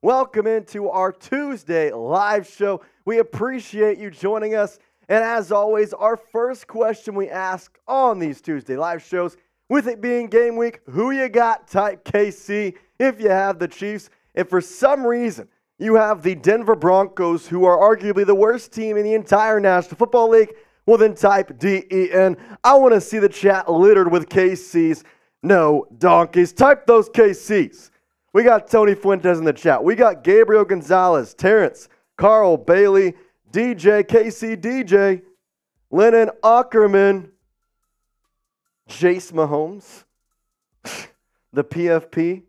Welcome into our Tuesday live show. We appreciate you joining us. And as always, our first question we ask on these Tuesday live shows, with it being game week, who you got? Type KC if you have the Chiefs. If for some reason you have the Denver Broncos, who are arguably the worst team in the entire National Football League, well, then type DEN. I want to see the chat littered with KCs. No donkeys. Type those KCs. We got Tony Fuentes in the chat. We got Gabriel Gonzalez, Terrence, Carl Bailey, DJ, KC DJ, Lennon Ackerman, Jace Mahomes, the PFP.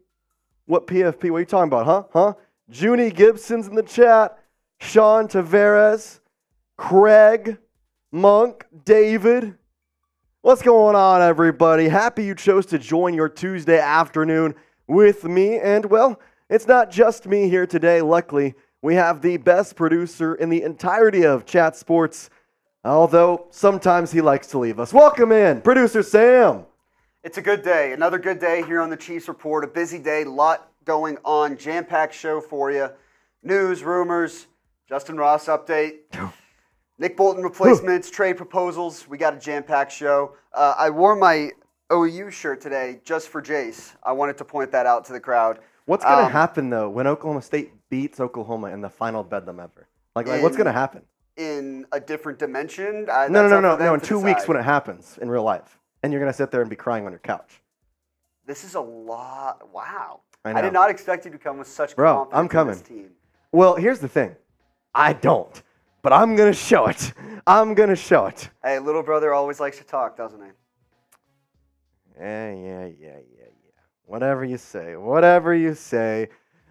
What PFP? What are you talking about, huh? Huh? Junie Gibson's in the chat. Sean Tavares, Craig, Monk, David. What's going on, everybody? Happy you chose to join your Tuesday afternoon with me. And well, it's not just me here today. Luckily, we have the best producer in the entirety of Chat Sports, although sometimes he likes to leave us. Welcome in, producer Sam. It's a good day. Another good day here on the Chiefs Report. A busy day, lot going on. Jam packed show for you. News, rumors, Justyn Ross update. Nick Bolton replacements, trade proposals. We got a jam packed show. Uh, I wore my OU shirt today just for Jace. I wanted to point that out to the crowd. What's going to Um, happen, though, when Oklahoma State beats Oklahoma in the final bedlam ever? Like, like what's going to happen? In a different dimension? Uh, No, no, no, no, no. In two weeks when it happens in real life. And you're going to sit there and be crying on your couch. This is a lot. Wow. I did not expect you to come with such Bro, I'm in this coming. team. Well, here's the thing I don't, but I'm going to show it. I'm going to show it. Hey, little brother always likes to talk, doesn't he? Yeah, yeah, yeah, yeah, yeah. Whatever you say, whatever you say.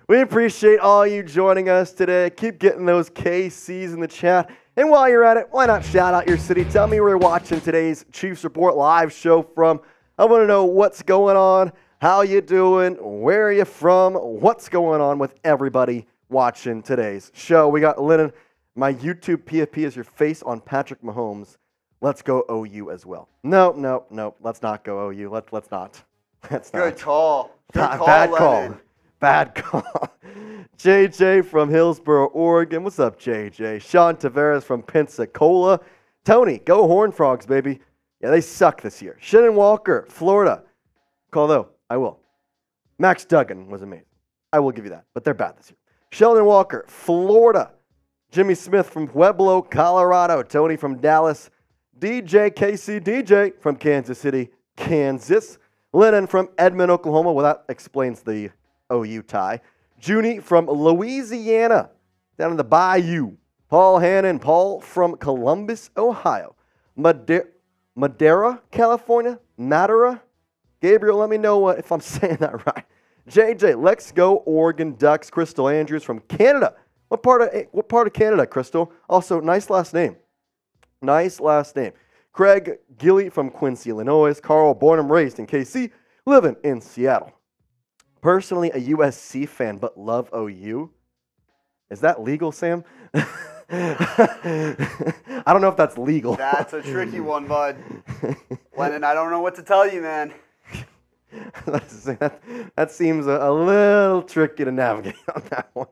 We appreciate all you joining us today. Keep getting those KCs in the chat. And while you're at it, why not shout out your city? Tell me where you're watching today's Chiefs Report live show from. I want to know what's going on, how you doing, where are you from, what's going on with everybody watching today's show. We got Lennon. My YouTube PFP is your face on Patrick Mahomes. Let's go OU as well. No, no, no. Let's not go OU. Let, let's not. Let's Good not. call. Good Bad- call, bad call. Bad call. JJ from Hillsboro, Oregon. What's up, JJ? Sean Tavares from Pensacola. Tony, go Horn Frogs, baby. Yeah, they suck this year. Shannon Walker, Florida. Call though, I will. Max Duggan was amazing. I will give you that, but they're bad this year. Sheldon Walker, Florida. Jimmy Smith from Pueblo, Colorado. Tony from Dallas. DJ KC DJ from Kansas City, Kansas. Lennon from Edmond, Oklahoma. Well, that explains the OU tie. Junie from Louisiana, down in the Bayou. Paul Hannon, Paul from Columbus, Ohio. Madeira, California. Madeira. Gabriel, let me know if I'm saying that right. JJ, let's go Oregon Ducks. Crystal Andrews from Canada. What part of eh, what part of Canada, Crystal? Also, nice last name. Nice last name. Craig Gilly from Quincy, Illinois. Carl, born and raised in KC, living in Seattle. Personally, a USC fan, but love OU. Is that legal, Sam? I don't know if that's legal. That's a tricky one, bud. Lennon, I don't know what to tell you, man. That, that seems a, a little tricky to navigate on that one.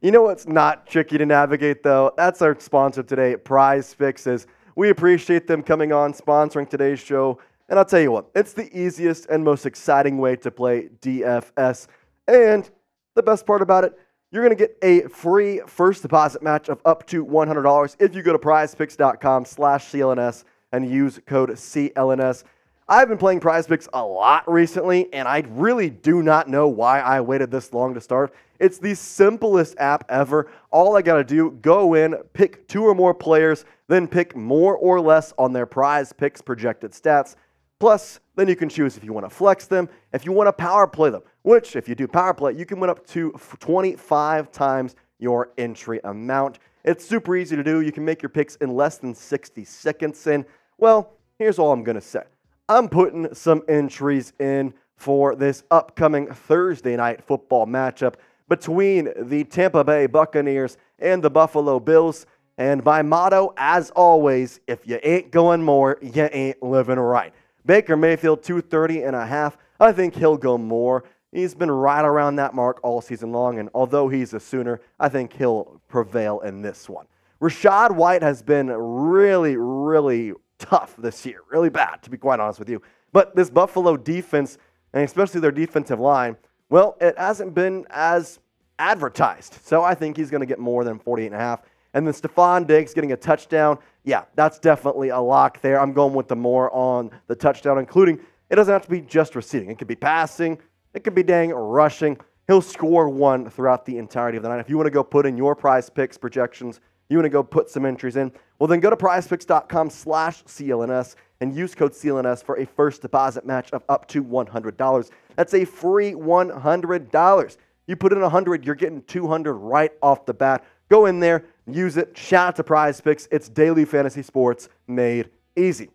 You know what's not tricky to navigate, though? That's our sponsor today, Prize Fixes. We appreciate them coming on, sponsoring today's show. And I'll tell you what, it's the easiest and most exciting way to play DFS. And the best part about it, you're going to get a free first deposit match of up to $100 if you go to prizepicks.com slash CLNS and use code CLNS. I've been playing Prize Picks a lot recently, and I really do not know why I waited this long to start. It's the simplest app ever. All I got to do, go in, pick two or more players, then pick more or less on their Prize Picks projected stats. Plus, then you can choose if you want to flex them, if you want to power play them, which, if you do power play, you can win up to 25 times your entry amount. It's super easy to do. You can make your picks in less than 60 seconds. And, well, here's all I'm to say I'm putting some entries in for this upcoming Thursday night football matchup between the Tampa Bay Buccaneers and the Buffalo Bills. And my motto, as always, if you ain't going more, you ain't living right. Baker Mayfield, 230 and a half. I think he'll go more. He's been right around that mark all season long, and although he's a Sooner, I think he'll prevail in this one. Rachaad White has been really, really tough this year, really bad, to be quite honest with you. But this Buffalo defense, and especially their defensive line, well, it hasn't been as advertised. So I think he's going to get more than 48 and a half. And then Stefon Diggs getting a touchdown. Yeah, that's definitely a lock there. I'm going with the more on the touchdown, including it doesn't have to be just receiving. It could be passing, it could be dang rushing. He'll score one throughout the entirety of the night. If you want to go put in your prize picks projections, you want to go put some entries in, well, then go to prizepicks.com slash CLNS and use code CLNS for a first deposit match of up to $100. That's a free $100. You put in 100, you're getting 200 right off the bat. Go in there, use it. Shout out to Prize Picks. It's daily fantasy sports made easy.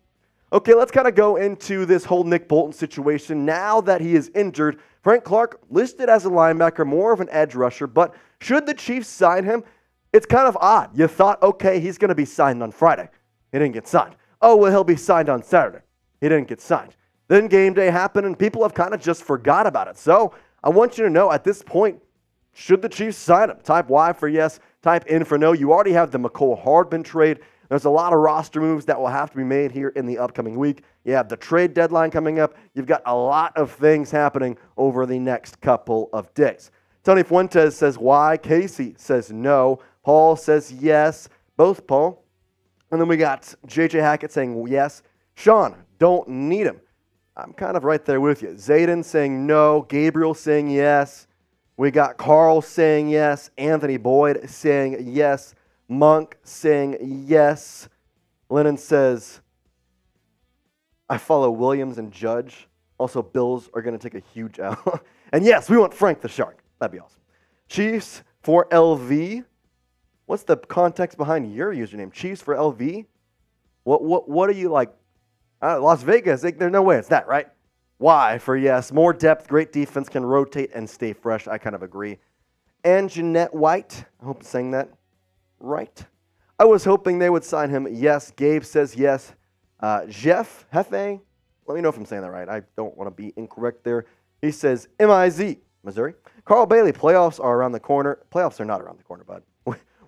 Okay, let's kind of go into this whole Nick Bolton situation. Now that he is injured, Frank Clark listed as a linebacker, more of an edge rusher, but should the Chiefs sign him? It's kind of odd. You thought, okay, he's going to be signed on Friday. He didn't get signed. Oh, well, he'll be signed on Saturday. He didn't get signed. Then game day happened, and people have kind of just forgot about it. So I want you to know at this point, should the Chiefs sign him? Type Y for yes, type N for no. You already have the Mecole Hardman trade. There's a lot of roster moves that will have to be made here in the upcoming week. You have the trade deadline coming up. You've got a lot of things happening over the next couple of days. Tony Fuentes says why. Casey says no. Paul says yes. Both Paul. And then we got JJ Hackett saying yes. Sean, don't need him. I'm kind of right there with you. Zayden saying no. Gabriel saying yes. We got Carl saying yes. Anthony Boyd saying yes. Monk saying yes. Lennon says, I follow Williams and Judge. Also, Bills are going to take a huge L. and yes, we want Frank the Shark. That'd be awesome. Chiefs for LV. What's the context behind your username? Chiefs for LV? What, what, what are you like? Uh, Las Vegas, there's no way it's that, right? Why for yes? More depth, great defense, can rotate and stay fresh. I kind of agree. And Jeanette White, I hope I'm saying that right. I was hoping they would sign him. Yes. Gabe says yes. Uh, Jeff Hefe, let me know if I'm saying that right. I don't want to be incorrect there. He says MIZ, Missouri. Carl Bailey, playoffs are around the corner. Playoffs are not around the corner, bud.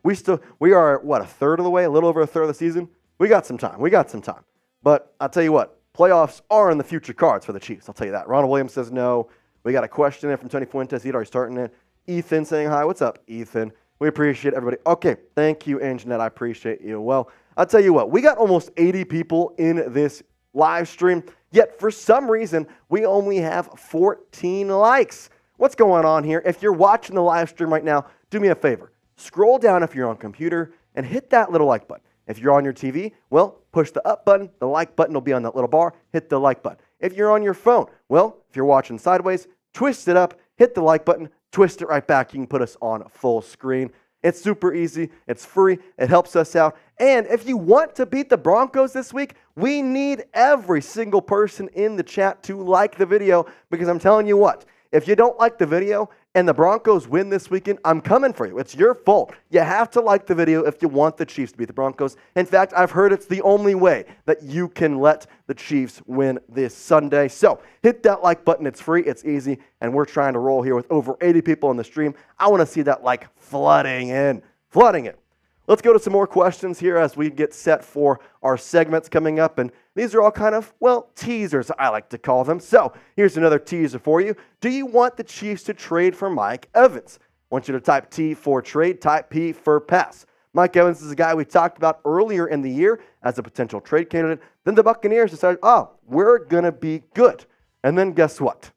We still we are what a third of the way, a little over a third of the season. We got some time. We got some time. But I'll tell you what, playoffs are in the future cards for the Chiefs. I'll tell you that. Ronald Williams says no. We got a question in from Tony Fuentes. He'd already starting it. Ethan saying hi. What's up, Ethan? We appreciate everybody. Okay, thank you, Anjanette. I appreciate you. Well, I'll tell you what, we got almost 80 people in this live stream, yet for some reason, we only have 14 likes. What's going on here? If you're watching the live stream right now, do me a favor scroll down if you're on computer and hit that little like button. If you're on your TV, well, push the up button. The like button will be on that little bar. Hit the like button. If you're on your phone, well, if you're watching sideways, twist it up, hit the like button, twist it right back. You can put us on full screen. It's super easy. It's free. It helps us out. And if you want to beat the Broncos this week, we need every single person in the chat to like the video because I'm telling you what, if you don't like the video and the Broncos win this weekend, I'm coming for you. It's your fault. You have to like the video if you want the Chiefs to beat the Broncos. In fact, I've heard it's the only way that you can let the Chiefs win this Sunday. So hit that like button. It's free, it's easy, and we're trying to roll here with over 80 people on the stream. I want to see that like flooding in, flooding it. Let's go to some more questions here as we get set for our segments coming up. And these are all kind of, well, teasers, I like to call them. So here's another teaser for you. Do you want the Chiefs to trade for Mike Evans? I want you to type T for trade, type P for pass. Mike Evans is a guy we talked about earlier in the year as a potential trade candidate. Then the Buccaneers decided, oh, we're going to be good. And then guess what?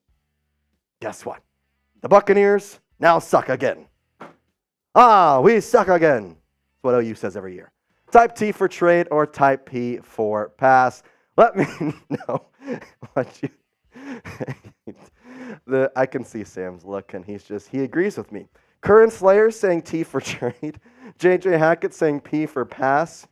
Guess what? The Buccaneers now suck again. Ah, we suck again. That's what OU says every year. Type T for trade or type P for pass. Let me know what you. the I can see Sam's look, and he's just he agrees with me. Current Slayer saying T for trade. JJ Hackett saying P for pass.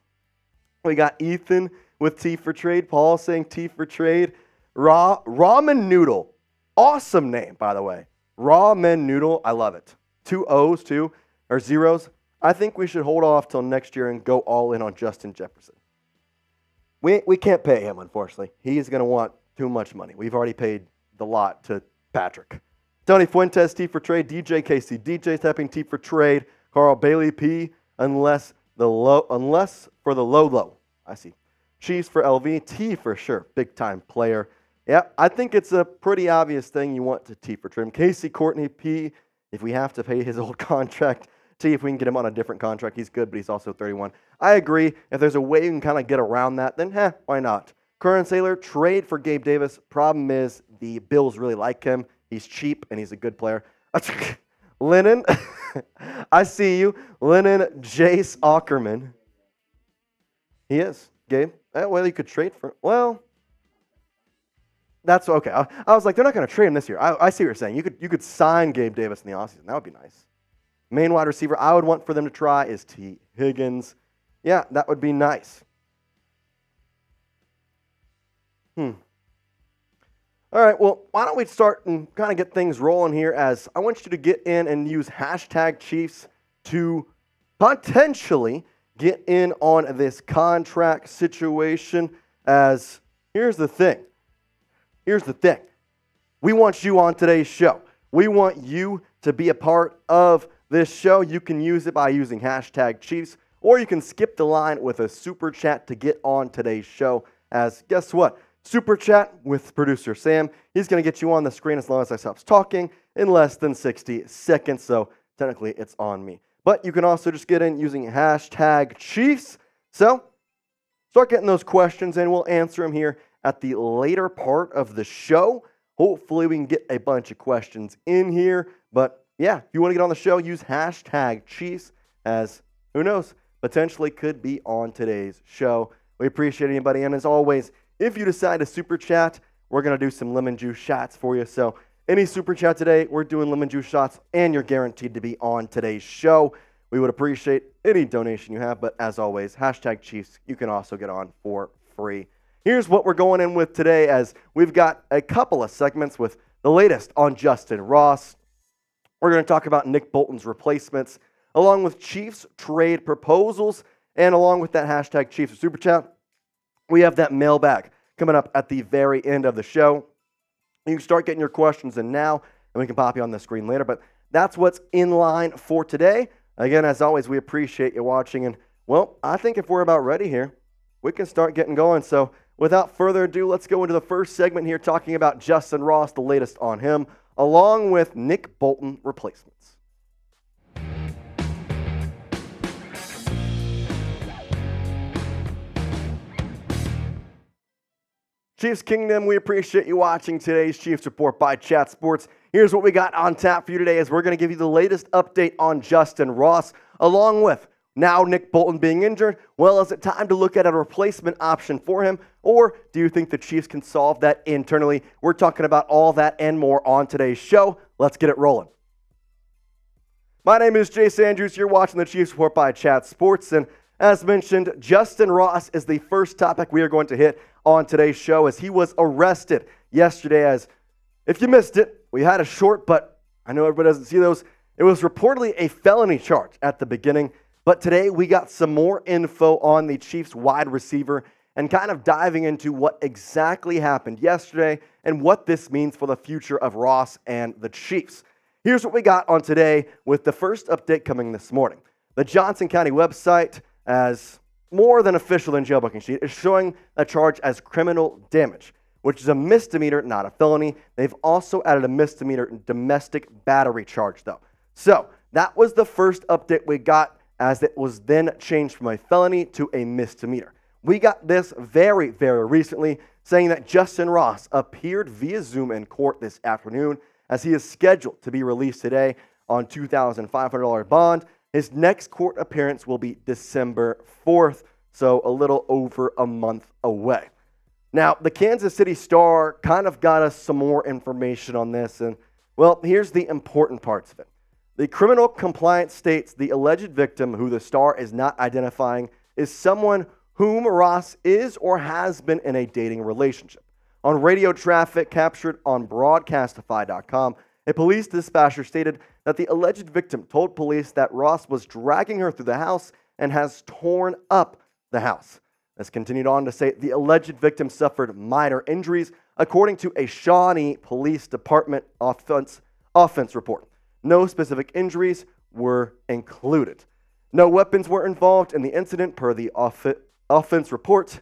We got Ethan with T for trade. Paul saying T for trade. Raw ramen noodle, awesome name by the way. Ramen noodle, I love it. Two O's two or zeros. I think we should hold off till next year and go all in on Justin Jefferson. We, we can't pay him, unfortunately. He's going to want too much money. We've already paid the lot to Patrick. Tony Fuentes, T for trade. DJ Casey, DJ tapping T for trade. Carl Bailey P, unless the low, unless for the low low. I see. Chiefs for LV, T for sure, big time player. Yeah, I think it's a pretty obvious thing you want to T for trim. Casey Courtney P, if we have to pay his old contract, T if we can get him on a different contract. He's good, but he's also 31. I agree. If there's a way you can kind of get around that, then heh, why not? Current Sailor, trade for Gabe Davis. Problem is the Bills really like him. He's cheap and he's a good player. Lennon, I see you. Lennon Jace Ackerman. He is. Gabe, eh, well, you could trade for, well, that's okay. I, I was like, they're not going to trade him this year. I, I, see what you're saying. You could, you could sign Gabe Davis in the offseason. That would be nice. Main wide receiver I would want for them to try is T. Higgins. Yeah, that would be nice. Hmm. All right, well, why don't we start and kind of get things rolling here as I want you to get in and use hashtag Chiefs to potentially get in on this contract situation. As here's the thing here's the thing we want you on today's show. We want you to be a part of this show. You can use it by using hashtag Chiefs, or you can skip the line with a super chat to get on today's show. As guess what? Super chat with producer Sam. He's going to get you on the screen as long as I stop talking in less than 60 seconds. So technically, it's on me. But you can also just get in using hashtag Chiefs. So start getting those questions and we'll answer them here at the later part of the show. Hopefully, we can get a bunch of questions in here. But yeah, if you want to get on the show, use hashtag Chiefs as who knows, potentially could be on today's show. We appreciate anybody. And as always, if you decide to super chat, we're going to do some lemon juice shots for you. So, any super chat today, we're doing lemon juice shots, and you're guaranteed to be on today's show. We would appreciate any donation you have, but as always, hashtag Chiefs, you can also get on for free. Here's what we're going in with today, as we've got a couple of segments with the latest on Justyn Ross. We're going to talk about Nick Bolton's replacements, along with Chiefs trade proposals, and along with that hashtag Chiefs Super Chat, we have that mailbag coming up at the very end of the show. You can start getting your questions in now, and we can pop you on the screen later. But that's what's in line for today. Again, as always, we appreciate you watching. And, well, I think if we're about ready here, we can start getting going. So, without further ado, let's go into the first segment here talking about Justyn Ross, the latest on him, along with Nick Bolton replacements. Chiefs Kingdom, we appreciate you watching today's Chiefs Report by Chat Sports. Here's what we got on tap for you today as we're going to give you the latest update on Justyn Ross, along with now Nick Bolton being injured. Well, is it time to look at a replacement option for him, or do you think the Chiefs can solve that internally? We're talking about all that and more on today's show. Let's get it rolling. My name is Jace Andrews. You're watching the Chiefs Report by Chat Sports, and as mentioned, Justyn Ross is the first topic we are going to hit on today's show as he was arrested yesterday. As if you missed it, we had a short, but I know everybody doesn't see those. It was reportedly a felony charge at the beginning, but today we got some more info on the Chiefs wide receiver and kind of diving into what exactly happened yesterday and what this means for the future of Ross and the Chiefs. Here's what we got on today with the first update coming this morning. The Johnson County website as more than official than jailbreaking sheet is showing a charge as criminal damage, which is a misdemeanor, not a felony. They've also added a misdemeanor domestic battery charge, though. So that was the first update we got, as it was then changed from a felony to a misdemeanor. We got this very, very recently, saying that Justyn Ross appeared via Zoom in court this afternoon, as he is scheduled to be released today on $2,500 bond his next court appearance will be December 4th, so a little over a month away. Now, the Kansas City Star kind of got us some more information on this, and well, here's the important parts of it. The criminal compliance states the alleged victim, who the Star is not identifying, is someone whom Ross is or has been in a dating relationship. On radio traffic captured on broadcastify.com, a police dispatcher stated that the alleged victim told police that Ross was dragging her through the house and has torn up the house. This continued on to say the alleged victim suffered minor injuries, according to a Shawnee Police Department offense, offense report. No specific injuries were included. No weapons were involved in the incident per the off- offense report.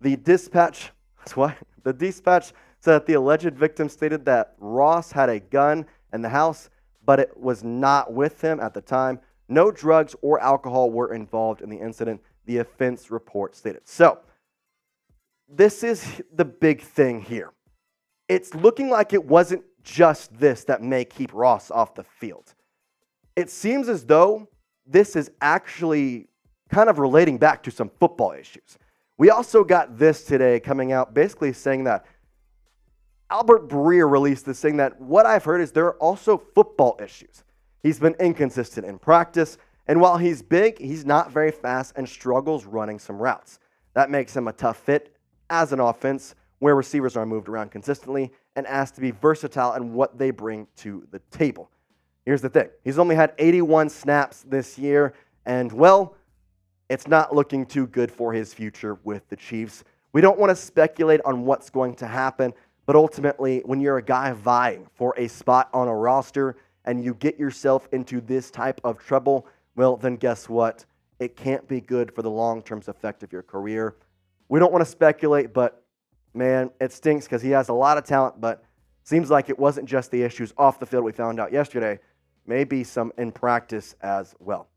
The dispatch, that's why, the dispatch said that the alleged victim stated that Ross had a gun in the house, but it was not with him at the time. No drugs or alcohol were involved in the incident, the offense report stated. So, this is the big thing here. It's looking like it wasn't just this that may keep Ross off the field. It seems as though this is actually kind of relating back to some football issues. We also got this today coming out basically saying that Albert Breer released this saying that what I've heard is there are also football issues. He's been inconsistent in practice, and while he's big, he's not very fast and struggles running some routes. That makes him a tough fit as an offense where receivers are moved around consistently and asked to be versatile in what they bring to the table. Here's the thing he's only had 81 snaps this year, and well, it's not looking too good for his future with the Chiefs. We don't want to speculate on what's going to happen, but ultimately, when you're a guy vying for a spot on a roster and you get yourself into this type of trouble, well, then guess what? It can't be good for the long term effect of your career. We don't want to speculate, but man, it stinks because he has a lot of talent, but seems like it wasn't just the issues off the field we found out yesterday, maybe some in practice as well.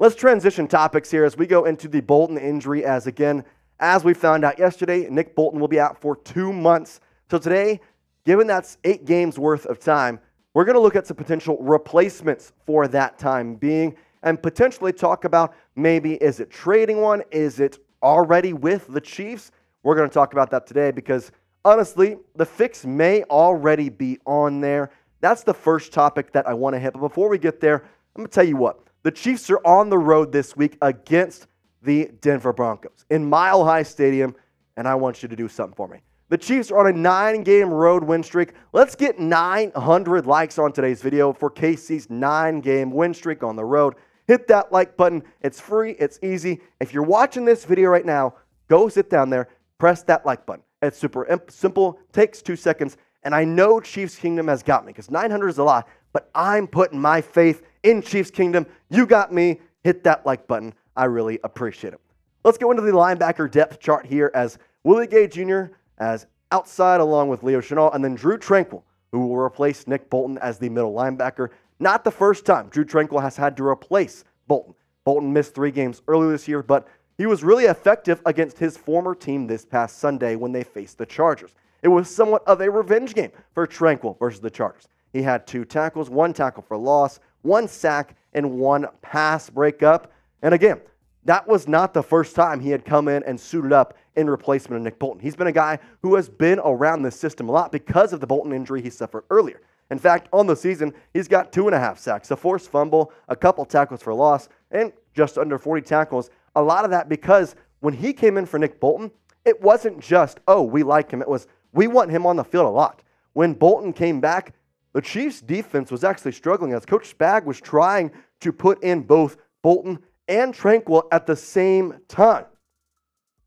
Let's transition topics here as we go into the Bolton injury. As again, as we found out yesterday, Nick Bolton will be out for two months. So today, given that's eight games worth of time, we're going to look at some potential replacements for that time being and potentially talk about maybe is it trading one? Is it already with the Chiefs? We're going to talk about that today because honestly, the fix may already be on there. That's the first topic that I want to hit. But before we get there, I'm going to tell you what. The Chiefs are on the road this week against the Denver Broncos in Mile High Stadium, and I want you to do something for me. The Chiefs are on a nine game road win streak. Let's get 900 likes on today's video for KC's nine game win streak on the road. Hit that like button. It's free, it's easy. If you're watching this video right now, go sit down there, press that like button. It's super simple, takes two seconds. And I know Chiefs Kingdom has got me because 900 is a lot, but I'm putting my faith in Chiefs Kingdom. You got me. Hit that like button. I really appreciate it. Let's go into the linebacker depth chart here as Willie Gay Jr. as outside along with Leo Chenal, and then Drue Tranquill, who will replace Nick Bolton as the middle linebacker. Not the first time Drue Tranquill has had to replace Bolton. Bolton missed three games earlier this year, but he was really effective against his former team this past Sunday when they faced the Chargers. It was somewhat of a revenge game for Tranquill versus the Chargers. He had two tackles, one tackle for loss, one sack, and one pass breakup. And again, that was not the first time he had come in and suited up in replacement of Nick Bolton. He's been a guy who has been around the system a lot because of the Bolton injury he suffered earlier. In fact, on the season, he's got two and a half sacks, a forced fumble, a couple tackles for loss, and just under 40 tackles a lot of that because when he came in for Nick Bolton, it wasn't just, oh, we like him. It was, we want him on the field a lot. When Bolton came back, the Chiefs' defense was actually struggling as Coach Spag was trying to put in both Bolton and Tranquill at the same time.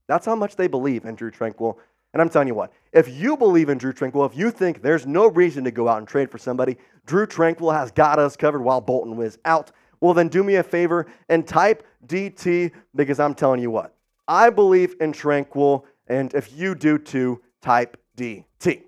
That's how much they believe in Drue Tranquill. And I'm telling you what, if you believe in Drue Tranquill, if you think there's no reason to go out and trade for somebody, Drue Tranquill has got us covered while Bolton was out. Well, then do me a favor and type DT because I'm telling you what, I believe in Tranquill. and if you do too, type DT.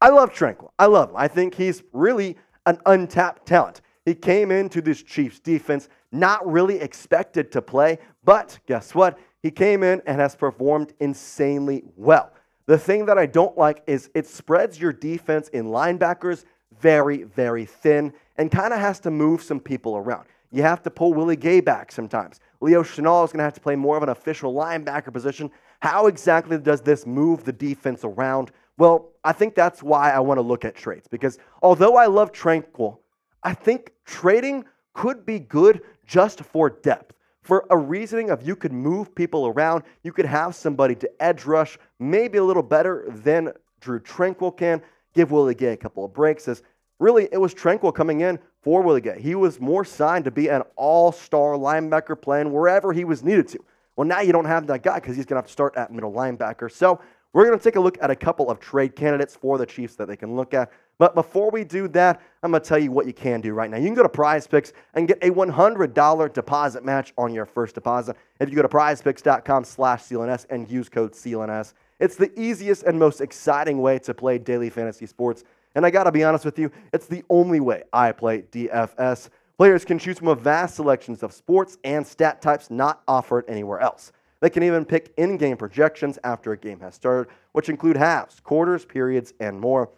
I love Tranquill. I love him. I think he's really an untapped talent. He came into this Chiefs defense not really expected to play, but guess what? He came in and has performed insanely well. The thing that I don't like is it spreads your defense in linebackers very, very thin and kind of has to move some people around. You have to pull Willie Gay back sometimes. Leo Chenal is going to have to play more of an official linebacker position. How exactly does this move the defense around? Well, I think that's why I want to look at trades because although I love Tranquill, I think trading could be good just for depth. For a reasoning of you could move people around, you could have somebody to edge rush maybe a little better than Drue Tranquill can. Give Willie Gay a couple of breaks as really it was Tranquill coming in for Willie Gay. He was more signed to be an all star linebacker playing wherever he was needed to. Well, now you don't have that guy because he's going to have to start at middle linebacker. So We're going to take a look at a couple of trade candidates for the Chiefs that they can look at. But before we do that, I'm going to tell you what you can do right now. You can go to Prize Picks and get a $100 deposit match on your first deposit. If you go to prizepicks.com slash CLNS and use code CLNS, it's the easiest and most exciting way to play daily fantasy sports. And I got to be honest with you, it's the only way I play DFS. Players can choose from a vast selections of sports and stat types not offered anywhere else. They can even pick in game projections after a game has started, which include halves, quarters, periods, and more.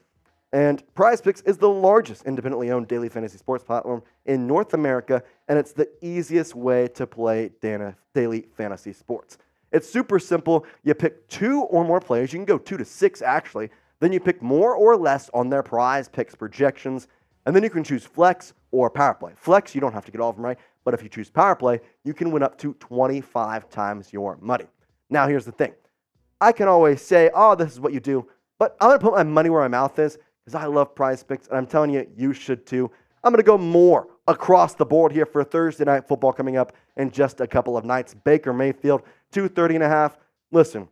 And Prize Picks is the largest independently owned daily fantasy sports platform in North America, and it's the easiest way to play daily fantasy sports. It's super simple. You pick two or more players. You can go two to six, actually. Then you pick more or less on their prize picks projections. And then you can choose flex or power play. Flex, you don't have to get all of them right. But if you choose power play, you can win up to 25 times your money. Now, here's the thing I can always say, oh, this is what you do. But I'm to put my money where my mouth is because I love prize picks. And I'm telling you, you should too. I'm to go more across the board here for Thursday night football coming up in just a couple of nights. Baker Mayfield, 230 and a half. Listen,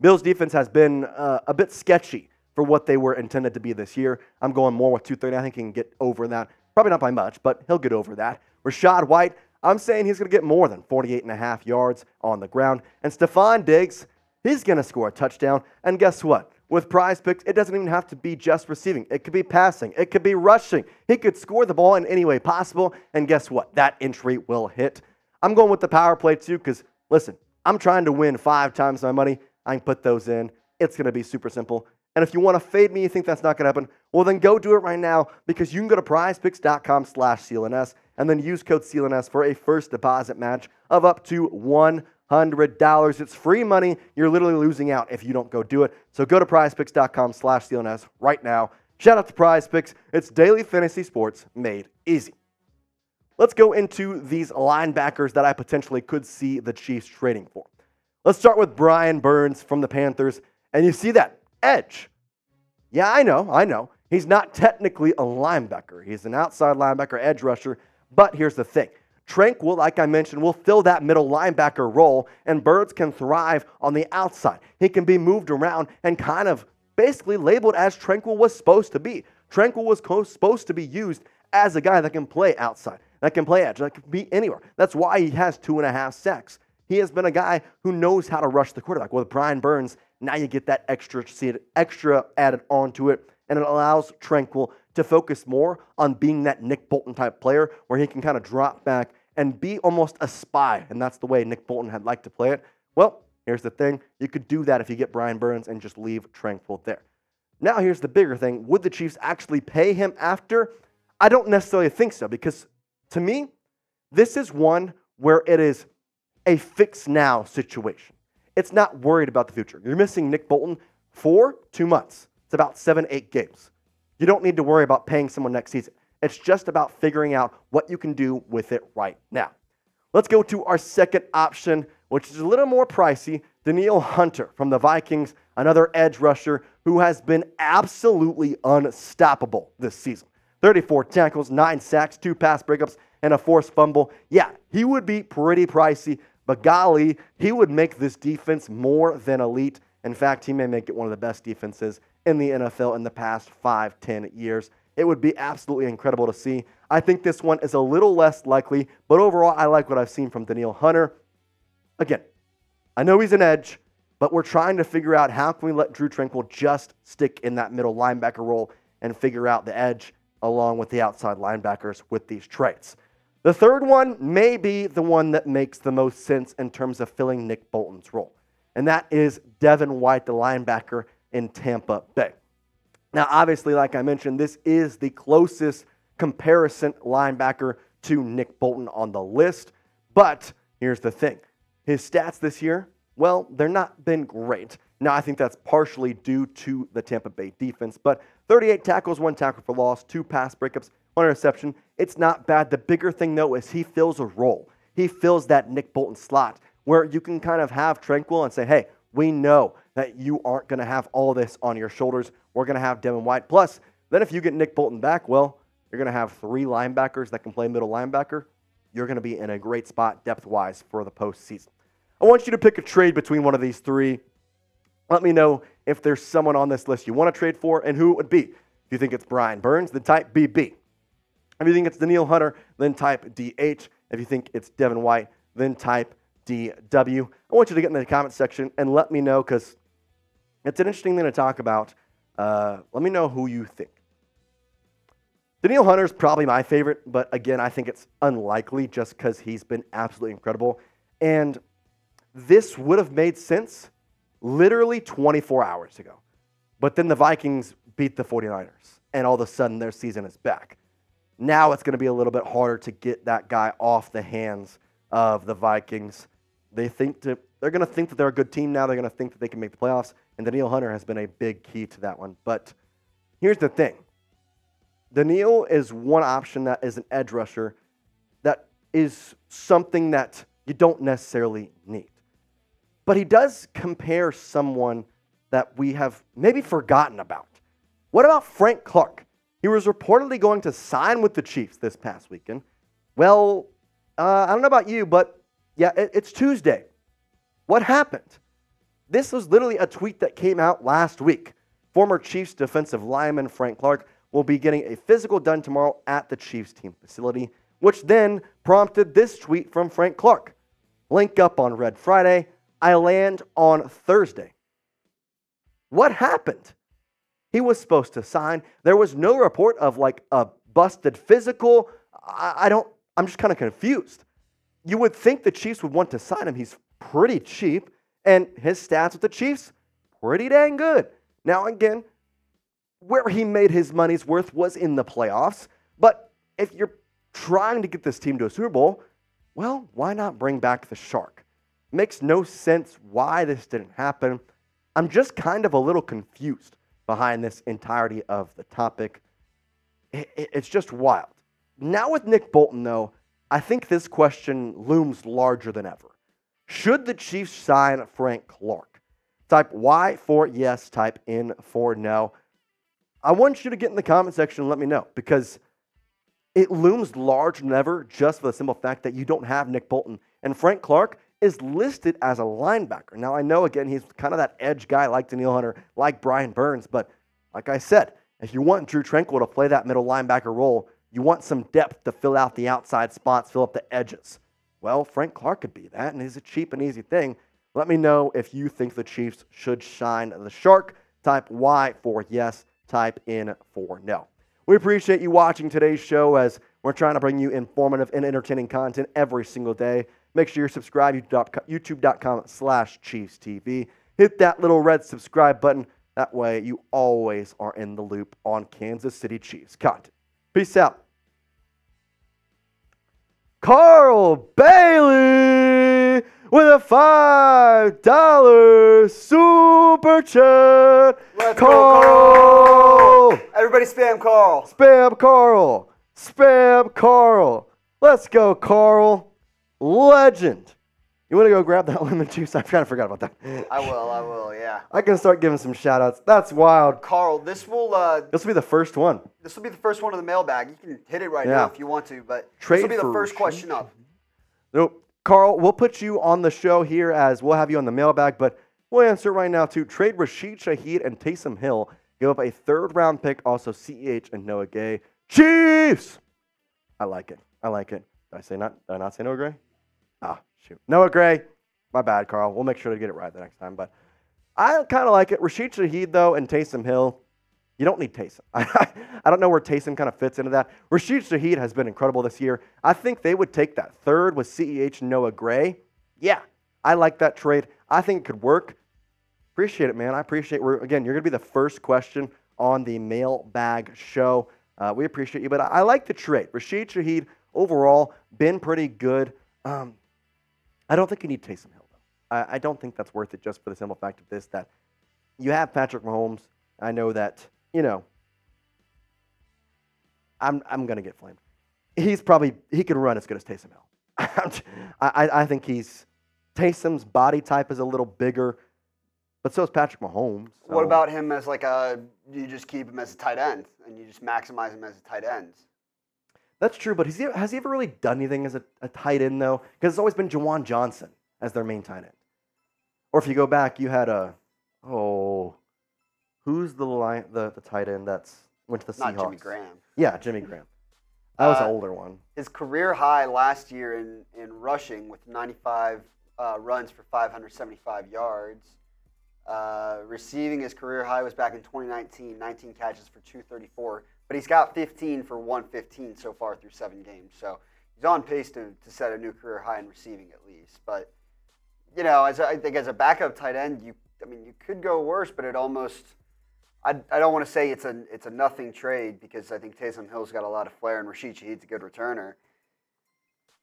Bills defense has been uh, a bit sketchy for what they were intended to be this year. I'm going more with 230. I think he can get over that. Probably not by much, but he'll get over that. Rachaad White, I'm saying he's going to get more than 48 and a half yards on the ground. And Stefon Diggs, he's going to score a touchdown. And guess what? With prize picks, it doesn't even have to be just receiving. It could be passing. It could be rushing. He could score the ball in any way possible. And guess what? That entry will hit. I'm going with the power play too because, listen, I'm trying to win five times my money. I can put those in. It's going to be super simple. And if you want to fade me, you think that's not going to happen, well, then go do it right now because you can go to prizepicks.com slash CLNS and then use code CLNS for a first deposit match of up to $100. It's free money. You're literally losing out if you don't go do it. So go to prizepicks.com slash CLNS right now. Shout out to Prize Picks. It's daily fantasy sports made easy. Let's go into these linebackers that I potentially could see the Chiefs trading for. Let's start with Brian Burns from the Panthers. And you see that edge. Yeah, I know, I know. He's not technically a linebacker. He's an outside linebacker, edge rusher. But here's the thing Tranquill, like I mentioned, will fill that middle linebacker role, and Burns can thrive on the outside. He can be moved around and kind of basically labeled as Tranquill was supposed to be. Tranquill was co- supposed to be used as a guy that can play outside, that can play edge, that can be anywhere. That's why he has two and a half sacks. He has been a guy who knows how to rush the quarterback. With Brian Burns, now you get that extra extra added onto it, and it allows Tranquill to focus more on being that Nick Bolton type player where he can kind of drop back and be almost a spy. And that's the way Nick Bolton had liked to play it. Well, here's the thing you could do that if you get Brian Burns and just leave Tranquill there. Now, here's the bigger thing would the Chiefs actually pay him after? I don't necessarily think so because to me, this is one where it is a fix now situation. It's not worried about the future. You're missing Nick Bolton for two months. It's about seven, eight games. You don't need to worry about paying someone next season. It's just about figuring out what you can do with it right now. Let's go to our second option, which is a little more pricey. Danielle Hunter from the Vikings, another edge rusher who has been absolutely unstoppable this season. 34 tackles, 9 sacks, 2 pass breakups, and a forced fumble. Yeah, he would be pretty pricey, but golly, he would make this defense more than elite. In fact, he may make it one of the best defenses in the NFL in the past five, ten years. It would be absolutely incredible to see. I think this one is a little less likely, but overall, I like what I've seen from Danielle Hunter. Again, I know he's an edge, but we're trying to figure out how can we let Drue Tranquill just stick in that middle linebacker role and figure out the edge along with the outside linebackers with these traits. The third one may be the one that makes the most sense in terms of filling Nick Bolton's role, and that is Devin White, the linebacker in Tampa Bay. Now, obviously, like I mentioned, this is the closest comparison linebacker to Nick Bolton on the list. But here's the thing his stats this year, well, they're not been great. Now, I think that's partially due to the Tampa Bay defense, but 38 tackles, one tackle for loss, two pass breakups, one interception. It's not bad. The bigger thing, though, is he fills a role. He fills that Nick Bolton slot where you can kind of have Tranquill and say, hey, we know that you aren't going to have all this on your shoulders. We're going to have Devin White. Plus, then if you get Nick Bolton back, well, you're going to have three linebackers that can play middle linebacker. You're going to be in a great spot depth wise for the postseason. I want you to pick a trade between one of these three. Let me know if there's someone on this list you want to trade for and who it would be. If you think it's Brian Burns, then type BB. If you think it's Danielle Hunter, then type DH. If you think it's Devin White, then type DW. I want you to get in the comment section and let me know because it's an interesting thing to talk about. Uh, let me know who you think. Danielle Hunter is probably my favorite, but again, I think it's unlikely just because he's been absolutely incredible. And this would have made sense literally 24 hours ago. But then the Vikings beat the 49ers, and all of a sudden their season is back. Now it's going to be a little bit harder to get that guy off the hands of the Vikings. They think to, they're going to think that they're a good team now. They're going to think that they can make the playoffs, and Danielle Hunter has been a big key to that one. But here's the thing Danielle is one option that is an edge rusher that is something that you don't necessarily need. But he does compare someone that we have maybe forgotten about. What about Frank Clark? He was reportedly going to sign with the Chiefs this past weekend. Well, uh, I don't know about you, but yeah, it, it's Tuesday. What happened? This was literally a tweet that came out last week. Former Chiefs defensive lineman Frank Clark will be getting a physical done tomorrow at the Chiefs team facility, which then prompted this tweet from Frank Clark. Link up on Red Friday. I land on Thursday. What happened? He was supposed to sign. There was no report of like a busted physical. I, I don't, I'm just kind of confused. You would think the Chiefs would want to sign him. He's pretty cheap, and his stats with the Chiefs, pretty dang good. Now, again, where he made his money's worth was in the playoffs. But if you're trying to get this team to a Super Bowl, well, why not bring back the Shark? Makes no sense why this didn't happen. I'm just kind of a little confused behind this entirety of the topic. It's just wild. Now, with Nick Bolton, though, I think this question looms larger than ever. Should the Chiefs sign Frank Clark? Type Y for yes, type N for no. I want you to get in the comment section and let me know because it looms large than ever just for the simple fact that you don't have Nick Bolton. And Frank Clark is listed as a linebacker. Now, I know, again, he's kind of that edge guy like Danielle Hunter, like Brian Burns, but like I said, if you want Drue Tranquill to play that middle linebacker role, you want some depth to fill out the outside spots, fill up the edges. Well, Frank Clark could be that, and he's a cheap and easy thing. Let me know if you think the Chiefs should shine the shark. Type Y for yes type in for no. We appreciate you watching today's show as we're trying to bring you informative and entertaining content every single day. Make sure you're subscribed youtube.com slash Chiefs TV. Hit that little red subscribe button. That way you always are in the loop on Kansas City Chiefs content. Peace out. Carl Bailey with a $5 super chat. Let's Carl. go, Carl. Everybody spam Carl. Spam Carl. Spam Carl. Let's go, Carl. Legend. You want to go grab that lemon juice? I kind of forgot about that. I will, I will, yeah. I can start giving some shout outs. That's wild. Carl, this will uh, This will be the first one. this will be the first one of the mailbag. You can hit it right Yeah. now if you want to, but Trade this will be the first question up. Nope. Carl, we'll put you on the show here as we'll have you on the mailbag, but we'll answer right now to Trade Rashid Shaheed and Taysom Hill. Give up a third round pick, also CEH and Noah Gay. Chiefs! I like it. I like it. Did I say not? Did I not say Noah Gray? Ah, shoot. Noah Gray. My bad, Carl. We'll make sure to get it right the next time. But I kind of like it. Rashid Shaheed, though, and Taysom Hill. You don't need Taysom. I don't know where Taysom kind of fits into that. Rashid Shaheed has been incredible this year. I think they would take that third with CEH Noah Gray. Yeah, I like that trade. I think it could work. Appreciate it, man. I appreciate. We're again. You're gonna be the first question on the mailbag show. Uh, we appreciate you, but I, I like the trade. Rashid Shaheed overall been pretty good. Um, I don't think you need Taysom Hill though. I, I don't think that's worth it just for the simple fact of this that you have Patrick Mahomes. I know that you know. I'm I'm gonna get flamed. He's probably he can run as good as Taysom Hill. I, I think he's Taysom's body type is a little bigger, but so is Patrick Mahomes. What about him as like a, you just keep him as a tight end and you just maximize him as a tight end? That's true, but has he, has he ever really done anything as a, a tight end though? Because it's always been Juwan Johnson as their main tight end. Or if you go back, you had a oh Who's the line, the, the tight end that's went to the Not Seahawks? Jimmy Graham. Yeah, Jimmy Graham. That was an Uh, older one. His career high last year in, in rushing with 95 uh, runs for 575 yards. Uh, receiving his career high was back in 2019, 19 catches for 234. But he's got 15 for 115 so far through seven games. So he's on pace to, to set a new career high in receiving at least. But you know, as a, I think as a backup tight end, you I mean you could go worse, but it almost I, I don't want to say it's a it's a nothing trade because I think Taysom Hill's got a lot of flair and Rashid Shaheed's a good returner.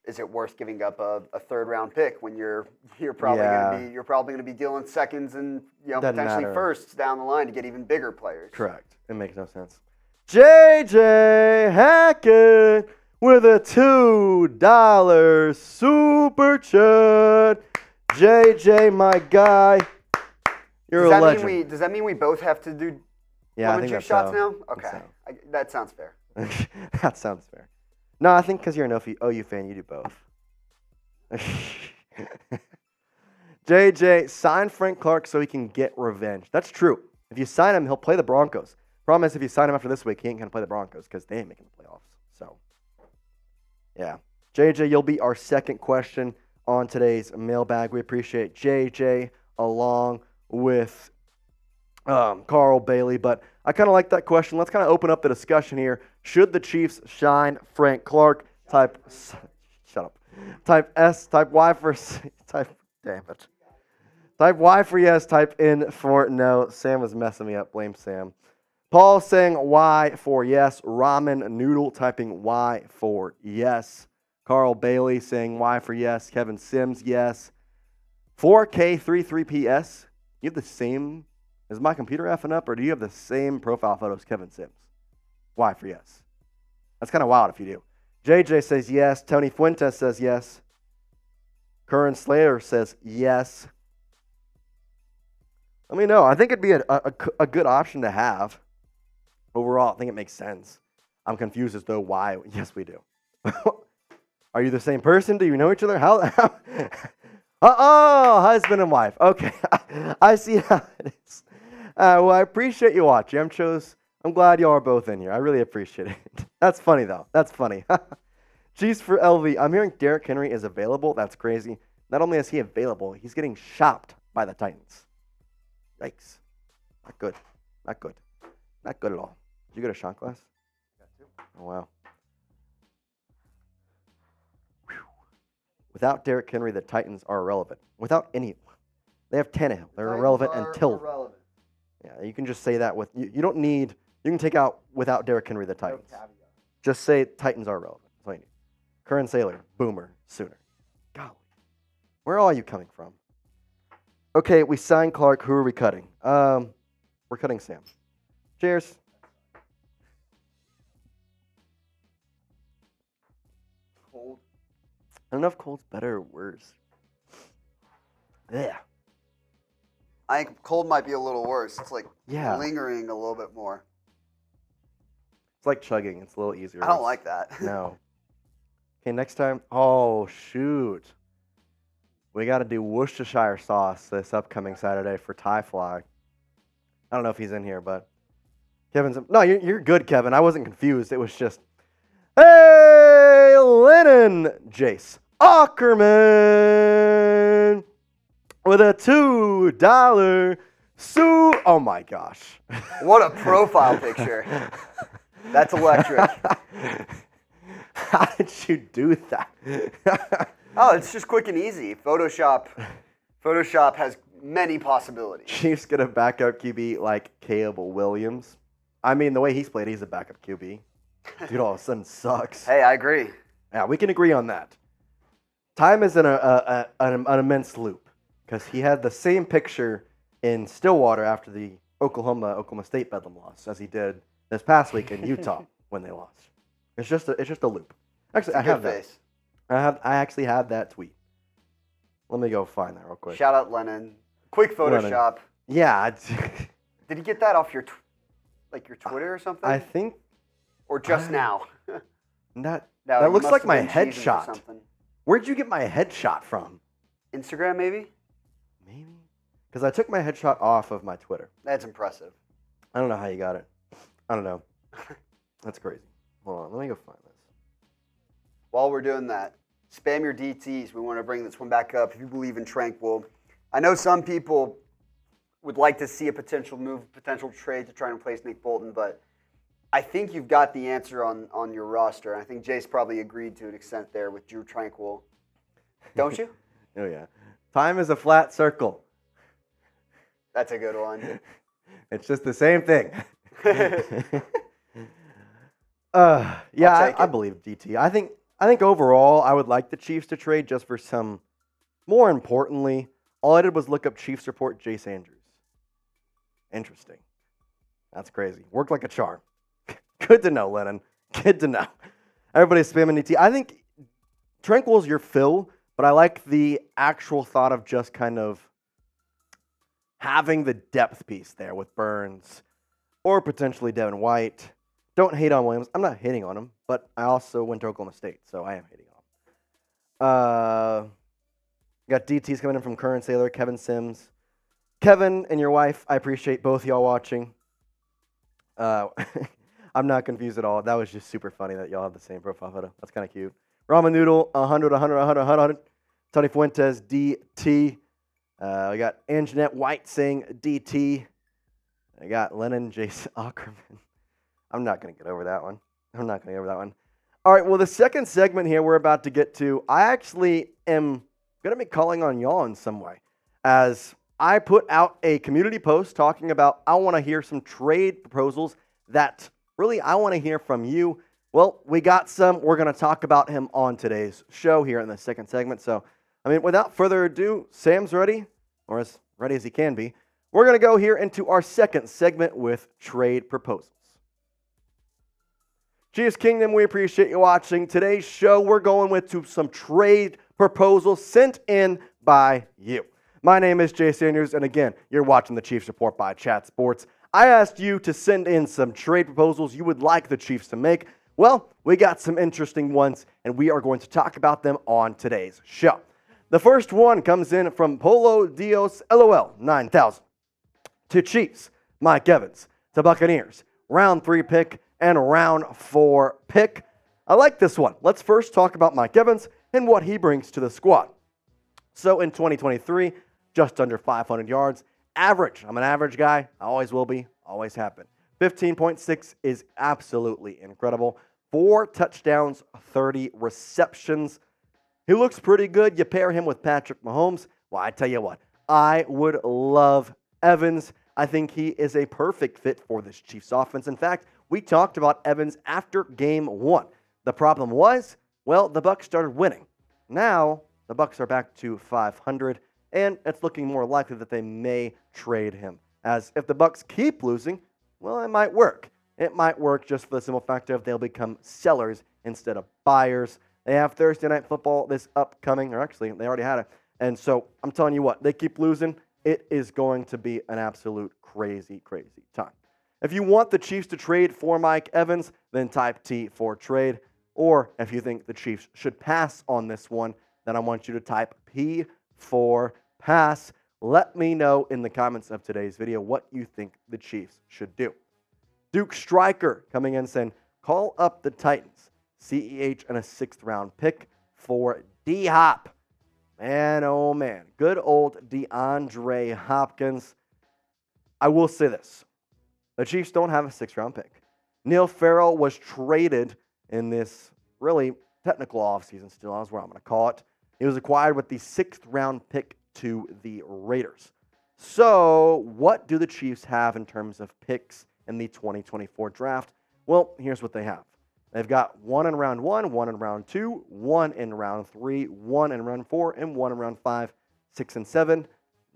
Is it worth giving up a, a third round pick when you're you're probably Yeah. gonna be you're probably gonna be dealing seconds and you know Doesn't potentially matter. firsts down the line to get even bigger players? Correct. It makes no sense. JJ Hackett with a $2 super chat. JJ, my guy. You're Does a that legend. mean we does that mean we both have to do yeah, think juice that's shots so. now? Okay, I, that sounds fair. that sounds fair. No, I think because you're an OU fan, you do both. JJ, sign Frank Clark so he can get revenge. That's true. If you sign him, he'll play the Broncos. Problem is, if you sign him after this week, he ain't going to play the Broncos because they ain't making the playoffs. So, yeah. JJ, you'll be our second question on today's mailbag. We appreciate JJ along with um, Carl Bailey. But I kind of like that question. Let's kind of open up the discussion here. Should the Chiefs shine Frank Clark? Type, shut up. Type S, type Y for, type, damn it. Type Y for yes, type N for no. Sam was messing me up. Blame Sam. Paul saying Y for yes. Ramen Noodle typing Y for yes. Carl Bailey saying Y for yes. Kevin Sims, yes. 4K33PS. You have the same. Is my computer effing up, or do you have the same profile photo as Kevin Sims? Y for yes. That's kind of wild if you do. JJ says yes. Tony Fuentes says yes. Curran Slater says yes. Let me know. I think it'd be a, a, a good option to have. Overall, I think it makes sense. I'm confused as to why. Yes, we do. Are you the same person? Do you know each other? How? oh, husband and wife. Okay, I see how it is. Uh, well, I appreciate you watching. I'm chose. I'm glad y'all are both in here. I really appreciate it. That's funny though. That's funny. Cheese for LV. I'm hearing Derrick Henry is available. That's crazy. Not only is he available, he's getting shopped by the Titans. Yikes. Not good. Not good. Not good at all. Did you get a shot glass? Oh, wow. Whew. Without Derrick Henry, the Titans are irrelevant. Without any, they have Tannehill. They're irrelevant until. Yeah, you can just say that with. You, you don't need. You can take out without Derrick Henry, the Titans. Just say Titans are relevant. That's all you need. Current Sailor, Boomer, Sooner. Golly. Where are you coming from? Okay, we signed Clark. Who are we cutting? Um, we're cutting Sam. Cheers. Cold. I don't know if cold's better or worse. Yeah. I think cold might be a little worse. It's like Yeah. lingering a little bit more. It's like chugging. It's a little easier. I don't like that. No. Okay, next time. Oh, shoot. We got to do Worcestershire sauce this upcoming Saturday for Thai Fly. I don't know if he's in here, but Kevin's. No, you're, you're good, Kevin. I wasn't confused. It was just, hey, Lennon Jace Ackerman with a $2 Sue. Oh my gosh. what a profile picture. That's electric. How did you do that? Oh, it's just quick and easy. Photoshop Photoshop has many possibilities. Chiefs get a backup QB like Caleb Williams. I mean, the way he's played, he's a backup QB. Dude, all of a sudden sucks. Hey, I agree. Yeah, we can agree on that. Time is in a, a, a an, an immense loop because he had the same picture in Stillwater after the Oklahoma Oklahoma State Bedlam loss as he did this past week in Utah when they lost. It's just a, it's just a loop. Actually, I have that. I have I actually have that tweet. Let me go find that real quick. Shout out Lennon. Quick Lennon. Photoshop. Yeah, Did you get that off your tw- like your Twitter or something? I think or just I- now? that No, that looks like my been cheesing for headshot. Where'd you get my headshot from? Instagram maybe? Maybe because I took my headshot off of my Twitter. That's impressive. I don't know how you got it. I don't know. That's crazy. Hold on, let me go find this. While we're doing that, spam your DTs. We want to bring this one back up. If you believe in Tranquill, I know some people would like to see a potential move, potential trade to try and replace Nick Bolton, but I think you've got the answer on, on your roster. I think Jace probably agreed to an extent there with Drue Tranquill. Don't you? Oh yeah. Time is a flat circle. That's a good one. It's just the same thing. uh, yeah, I, I believe DT. I think I think overall, I would like the Chiefs to trade just for some. More importantly, all I did was look up Chiefs report Jace Andrews. Interesting. That's crazy. Worked like a charm. Good to know, Lennon. Good to know. Everybody's spamming DT. I think Tranquill's your fill, but I like the actual thought of just kind of having the depth piece there with Burns or potentially Devin White. Don't hate on Williams. I'm not hating on him, but I also went to Oklahoma State, so I am hating on him. Uh, got DTs coming in from Current Sailor, Kevin Sims. Kevin and your wife, I appreciate both y'all watching. Uh, I'm not confused at all. That was just super funny that y'all have the same profile photo. That's kind of cute. Ramen Noodle, 100, 100, 100, 100. Tony Fuentes, DT. Uh, we got Anjanette White saying DT. I got Lennon Jason Ackerman. I'm not going to get over that one. I'm not going to get over that one. All right, well, the second segment here we're about to get to, I actually am going to be calling on y'all in some way. As I put out a community post talking about, I want to hear some trade proposals that really I want to hear from you. Well, we got some. We're going to talk about him on today's show here in the second segment. So, I mean, without further ado, Sam's ready, or as ready as he can be. We're going to go here into our second segment with trade proposals. Chiefs Kingdom, we appreciate you watching. Today's show, we're going with to some trade proposals sent in by you. My name is Jay Sanders, and again, you're watching the Chiefs Report by Chat Sports. I asked you to send in some trade proposals you would like the Chiefs to make. Well, we got some interesting ones, and we are going to talk about them on today's show. The first one comes in from Polo Dios LOL 9000 to Chiefs, Mike Evans, to Buccaneers, round three pick and round four pick. I like this one. Let's first talk about Mike Evans and what he brings to the squad. So in 2023, just under 500 yards, average. I'm an average guy. I always will be, always happen. 15.6 is absolutely incredible. Four touchdowns, 30 receptions. He looks pretty good. You pair him with Patrick Mahomes. Well, I tell you what, I would love Evans. I think he is a perfect fit for this Chiefs offense. In fact, we talked about Evans after game one. The problem was, well, the Bucks started winning. Now the Bucks are back to 500, and it's looking more likely that they may trade him. As if the Bucks keep losing, well, it might work. It might work just for the simple fact of they'll become sellers instead of buyers. They have Thursday night football this upcoming, or actually, they already had it. And so I'm telling you what, they keep losing. It is going to be an absolute crazy, crazy time. If you want the Chiefs to trade for Mike Evans, then type T for trade. Or if you think the Chiefs should pass on this one, then I want you to type P for pass. Let me know in the comments of today's video what you think the Chiefs should do. Duke Stryker coming in saying, call up the Titans. CEH and a sixth round pick for D Hop. Man, oh man. Good old DeAndre Hopkins. I will say this the Chiefs don't have a sixth round pick. Neil Farrell was traded in this really technical offseason, still, is what I'm going to call it. He was acquired with the sixth round pick to the Raiders. So, what do the Chiefs have in terms of picks in the 2024 draft? Well, here's what they have they've got one in round one, one in round two, one in round three, one in round four, and one in round five, six, and seven.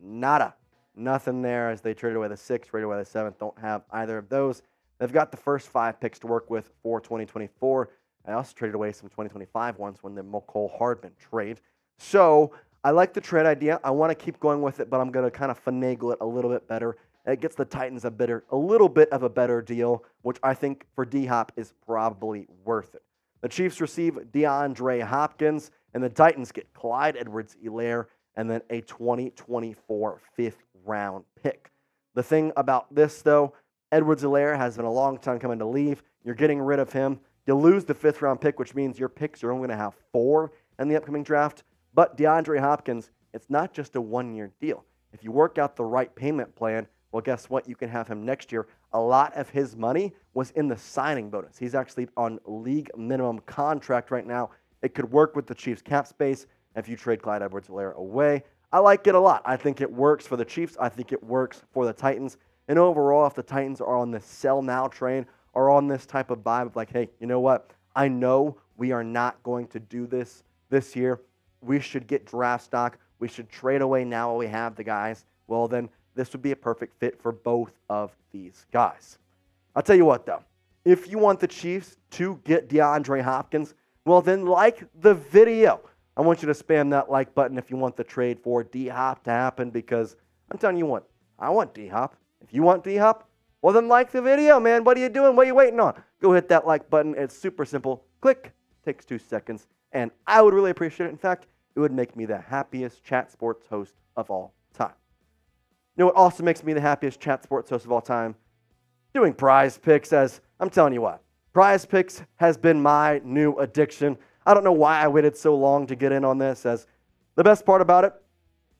Nada. Nothing there as they traded away the sixth, traded away the seventh. Don't have either of those. They've got the first five picks to work with for 2024. I also traded away some 2025 ones when the Mecole Hardman trade. So I like the trade idea. I want to keep going with it, but I'm going to kind of finagle it a little bit better. It gets the Titans a better, a little bit of a better deal, which I think for D Hop is probably worth it. The Chiefs receive DeAndre Hopkins, and the Titans get Clyde Edwards-Helaire and then a 2024 fifth round pick. The thing about this, though, Edwards-Helaire has been a long time coming to leave. You're getting rid of him. You lose the fifth round pick, which means your picks are only going to have four in the upcoming draft. But DeAndre Hopkins, it's not just a one year deal. If you work out the right payment plan, well, guess what? You can have him next year. A lot of his money was in the signing bonus. He's actually on league minimum contract right now. It could work with the Chiefs cap space if you trade Clyde Edwards-Helaire away. I like it a lot. I think it works for the Chiefs. I think it works for the Titans. And overall, if the Titans are on the sell now train or on this type of vibe of like, hey, you know what? I know we are not going to do this this year. We should get draft stock. We should trade away now while we have the guys. Well, then this would be a perfect fit for both of these guys. I'll tell you what, though. If you want the Chiefs to get DeAndre Hopkins, well, then like the video. I want you to spam that like button if you want the trade for D Hop to happen because I'm telling you what, I want D Hop. If you want D Hop, well, then like the video, man. What are you doing? What are you waiting on? Go hit that like button. It's super simple. Click, takes two seconds, and I would really appreciate it. In fact, it would make me the happiest chat sports host of all time. You know what also makes me the happiest chat sports host of all time? Doing prize picks, as I'm telling you what, prize picks has been my new addiction. I don't know why I waited so long to get in on this, as the best part about it,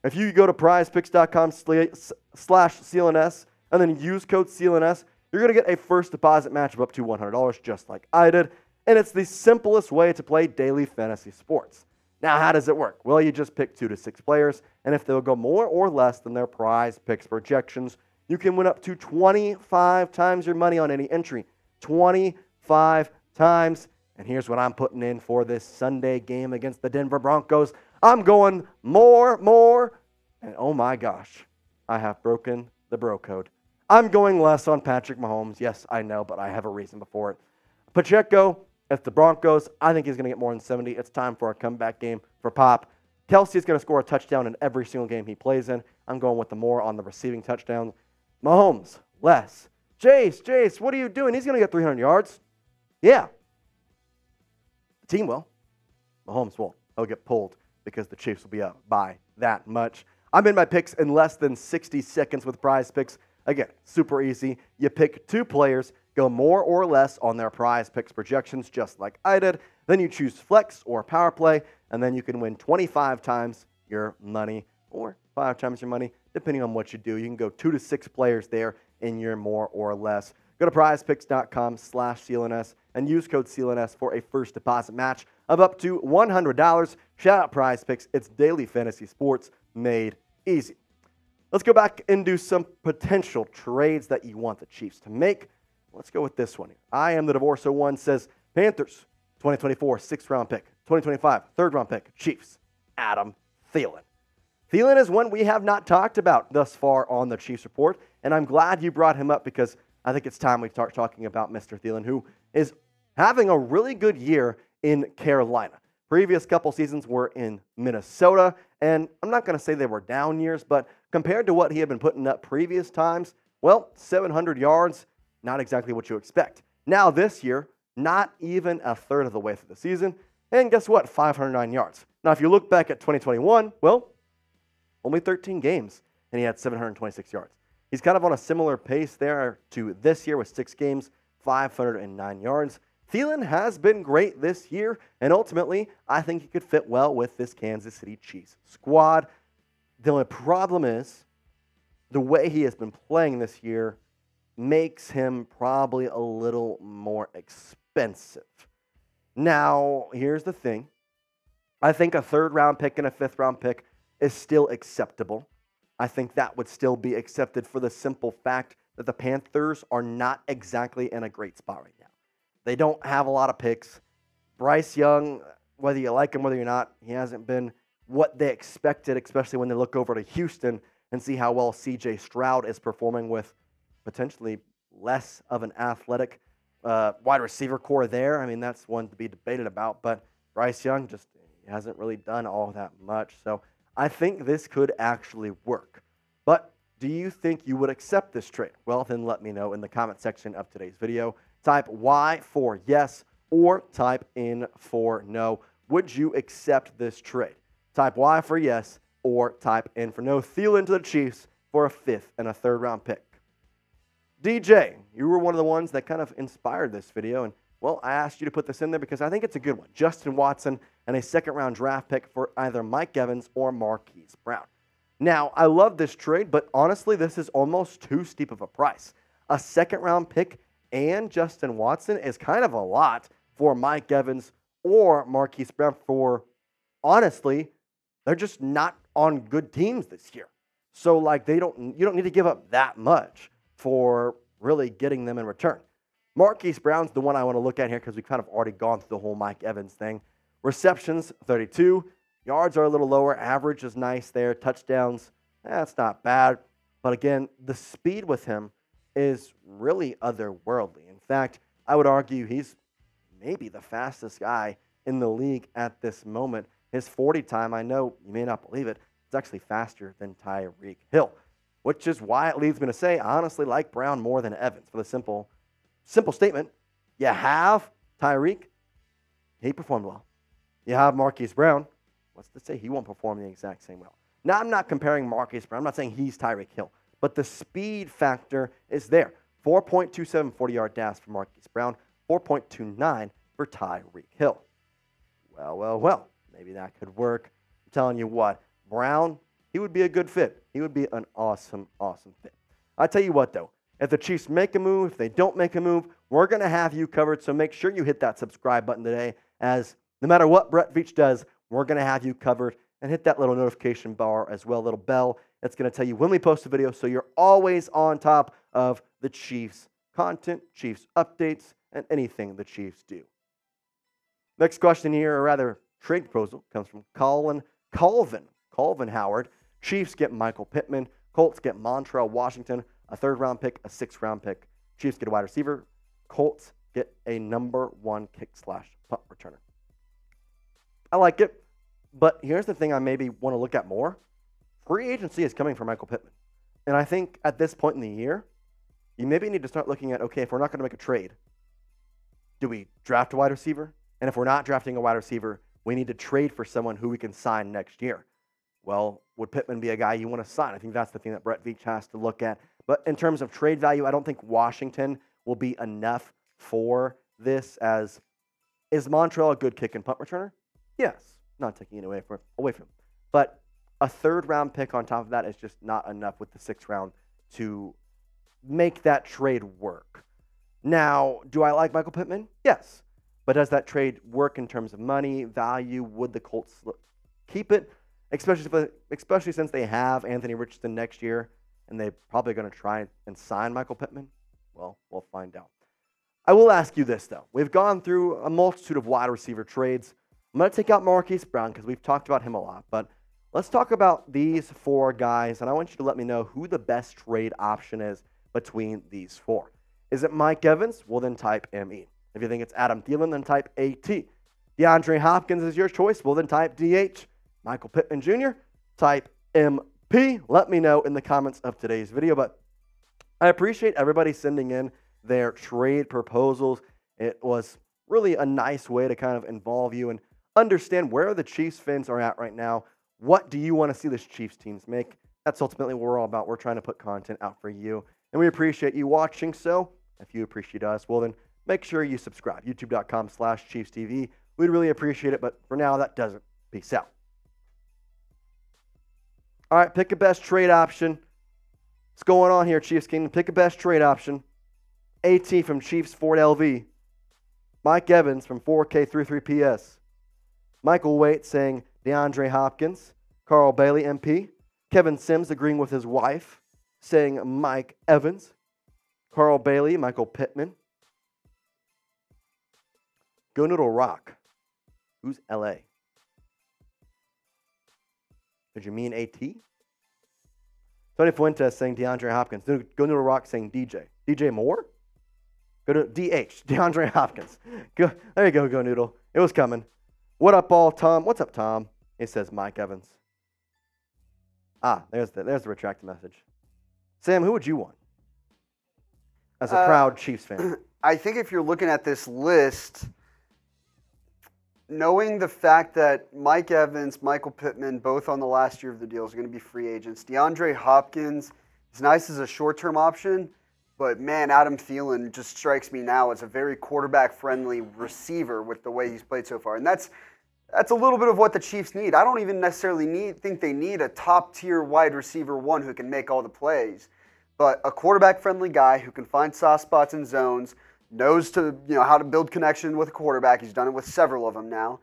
if you go to prizepicks.com slash CLNS and then use code CLNS, you're going to get a first deposit match of up to $100, just like I did. And it's the simplest way to play daily fantasy sports. Now, how does it work? Well, you just pick two to six players, and if they'll go more or less than their prize picks projections, you can win up to 25 times your money on any entry. 25 times. And here's what I'm putting in for this Sunday game against the Denver Broncos. I'm going more, more, and oh my gosh, I have broken the bro code. I'm going less on Patrick Mahomes. Yes, I know, but I have a reason before it. Pacheco, if the Broncos, I think he's going to get more than 70. It's time for a comeback game for Pop. Kelce is going to score a touchdown in every single game he plays in. I'm going with the more on the receiving touchdowns. Mahomes, less. Jace, Jace, what are you doing? He's going to get 300 yards. Yeah, the team will. Mahomes won't. He'll get pulled because the Chiefs will be up by that much. I'm in my picks in less than 60 seconds with prize picks. Again, super easy. You pick two players, go more or less on their prize picks projections, just like I did. Then you choose flex or power play, and then you can win 25 times your money or five times your money, depending on what you do. You can go two to six players there in your more or less. Go to prizepicks.com slash CLNS and use code CLNS for a first deposit match of up to $100. Shout out Prize Picks. It's daily fantasy sports made easy. Let's go back and do some potential trades that you want the Chiefs to make. Let's go with this one. I am the Divorce 01 says Panthers 2024 sixth round pick, 2025 third round pick, Chiefs, Adam Thielen. Thielen is one we have not talked about thus far on the Chiefs report, and I'm glad you brought him up because I think it's time we start talking about Mr. Thielen, who is having a really good year in Carolina. Previous couple seasons were in Minnesota, and I'm not going to say they were down years, but compared to what he had been putting up previous times, well, 700 yards, not exactly what you expect. Now, this year, not even a third of the way through the season, and guess what? 509 yards. Now, if you look back at 2021, well, only 13 games, and he had 726 yards. He's kind of on a similar pace there to this year with six games, 509 yards. Thielen has been great this year, and ultimately, I think he could fit well with this Kansas City Chiefs squad. The only problem is the way he has been playing this year makes him probably a little more expensive. Now, here's the thing I think a third round pick and a fifth round pick is still acceptable. I think that would still be accepted for the simple fact that the Panthers are not exactly in a great spot right now. They don't have a lot of picks. Bryce Young, whether you like him, whether you're not, he hasn't been what they expected, especially when they look over to Houston and see how well CJ Stroud is performing with potentially less of an athletic uh, wide receiver corps there. I mean, that's one to be debated about, but Bryce Young just hasn't really done all that much. So I think this could actually work. But do you think you would accept this trade? Well, then let me know in the comment section of today's video. Type Y for yes or type in for no. Would you accept this trade? Type Y for yes or type in for no. Thielen to the Chiefs for a fifth and a third round pick. DJ, you were one of the ones that kind of inspired this video. And well, I asked you to put this in there because I think it's a good one. Justin Watson and a second round draft pick for either Mike Evans or Marquise Brown. Now, I love this trade, but honestly, this is almost too steep of a price. A second round pick and Justin Watson is kind of a lot for Mike Evans or Marquise Brown for honestly, they're just not on good teams this year. So like they don't you don't need to give up that much for really getting them in return. Marquise Brown's the one I want to look at here because we've kind of already gone through the whole Mike Evans thing. Receptions 32, yards are a little lower, average is nice there, touchdowns, that's not bad. But again, the speed with him is really otherworldly. In fact, I would argue he's maybe the fastest guy in the league at this moment. His 40 time, I know you may not believe it, it's actually faster than Tyreek Hill, which is why it leads me to say I honestly like Brown more than Evans for the simple, simple statement. You have Tyreek, he performed well. You have Marquise Brown, what's to say he won't perform the exact same well? Now, I'm not comparing Marquise Brown. I'm not saying he's Tyreek Hill, but the speed factor is there. 4.27 40 yard dash for Marquise Brown, 4.29 for Tyreek Hill. Well, well, well, maybe that could work. I'm telling you what, Brown, he would be a good fit. He would be an awesome, awesome fit. I tell you what, though, if the Chiefs make a move, if they don't make a move, we're going to have you covered. So make sure you hit that subscribe button today, as no matter what Brett Veach does, we're going to have you covered. And hit that little notification bar as well, little bell. It's going to tell you when we post a video so you're always on top of the Chiefs content, Chiefs updates, and anything the Chiefs do. Next question here, or rather, trade proposal, comes from Colin Colvin. Colvin Howard. Chiefs get Michael Pittman. Colts get Montrell Washington, a third round pick, a sixth round pick. Chiefs get a wide receiver. Colts get a number one kick slash punt returner. I like it. But here's the thing I maybe want to look at more. Free agency is coming for Michael Pittman. And I think at this point in the year, you maybe need to start looking at okay, if we're not going to make a trade, do we draft a wide receiver? And if we're not drafting a wide receiver, we need to trade for someone who we can sign next year. Well, would Pittman be a guy you want to sign? I think that's the thing that Brett Veach has to look at. But in terms of trade value, I don't think Washington will be enough for this. As is Montrell a good kick and punt returner? Yes not taking it away from away from him. But a third round pick on top of that is just not enough with the sixth round to make that trade work. Now, do I like Michael Pittman? Yes. But does that trade work in terms of money, value? Would the Colts keep it? Especially, especially since they have Anthony Richardson next year and they're probably going to try and sign Michael Pittman? Well, we'll find out. I will ask you this, though. We've gone through a multitude of wide receiver trades. I'm going to take out Marquise Brown because we've talked about him a lot, but let's talk about these four guys, and I want you to let me know who the best trade option is between these four. Is it Mike Evans? Well, then type ME. If you think it's Adam Thielen, then type AT. DeAndre Hopkins is your choice. Well, then type DH. Michael Pittman Jr., type MP. Let me know in the comments of today's video. But I appreciate everybody sending in their trade proposals. It was really a nice way to kind of involve you and understand where the Chiefs fans are at right now. What do you want to see this Chiefs teams make? That's ultimately what we're all about. We're trying to put content out for you. And we appreciate you watching. So if you appreciate us, well, then make sure you subscribe. YouTube.com slash Chiefs TV. We'd really appreciate it. But for now, that does it. Peace out. All right, pick a best trade option. What's going on here, Chiefs Kingdom? Pick a best trade option. AT from Chiefs Ford LV. Mike Evans from 4K33PS. Michael Waite saying DeAndre Hopkins, Carl Bailey, MP, Kevin Sims agreeing with his wife, saying Mike Evans, Carl Bailey, Michael Pittman. Go Noodle Rock. Who's LA? Did you mean AT? Tony Fuentes saying DeAndre Hopkins. Go Noodle Rock saying DJ. DJ Moore? Go to DH, DeAndre Hopkins. Go, there you go, Go Noodle. It was coming. What up, all, Tom? What's up, Tom? It says Mike Evans. Ah, there's the, there's the retracted message. Sam, who would you want as a uh, proud Chiefs fan? I think if you're looking at this list, knowing the fact that Mike Evans, Michael Pittman, both on the last year of the deal, is going to be free agents. DeAndre Hopkins is nice as a short term option, But man, Adam Thielen just strikes me now as a very quarterback-friendly receiver with the way he's played so far, and that's that's a little bit of what the Chiefs need. I don't even necessarily need think they need a top-tier wide receiver one who can make all the plays, but a quarterback-friendly guy who can find soft spots and zones, knows to you know how to build connection with a quarterback. He's done it with several of them now.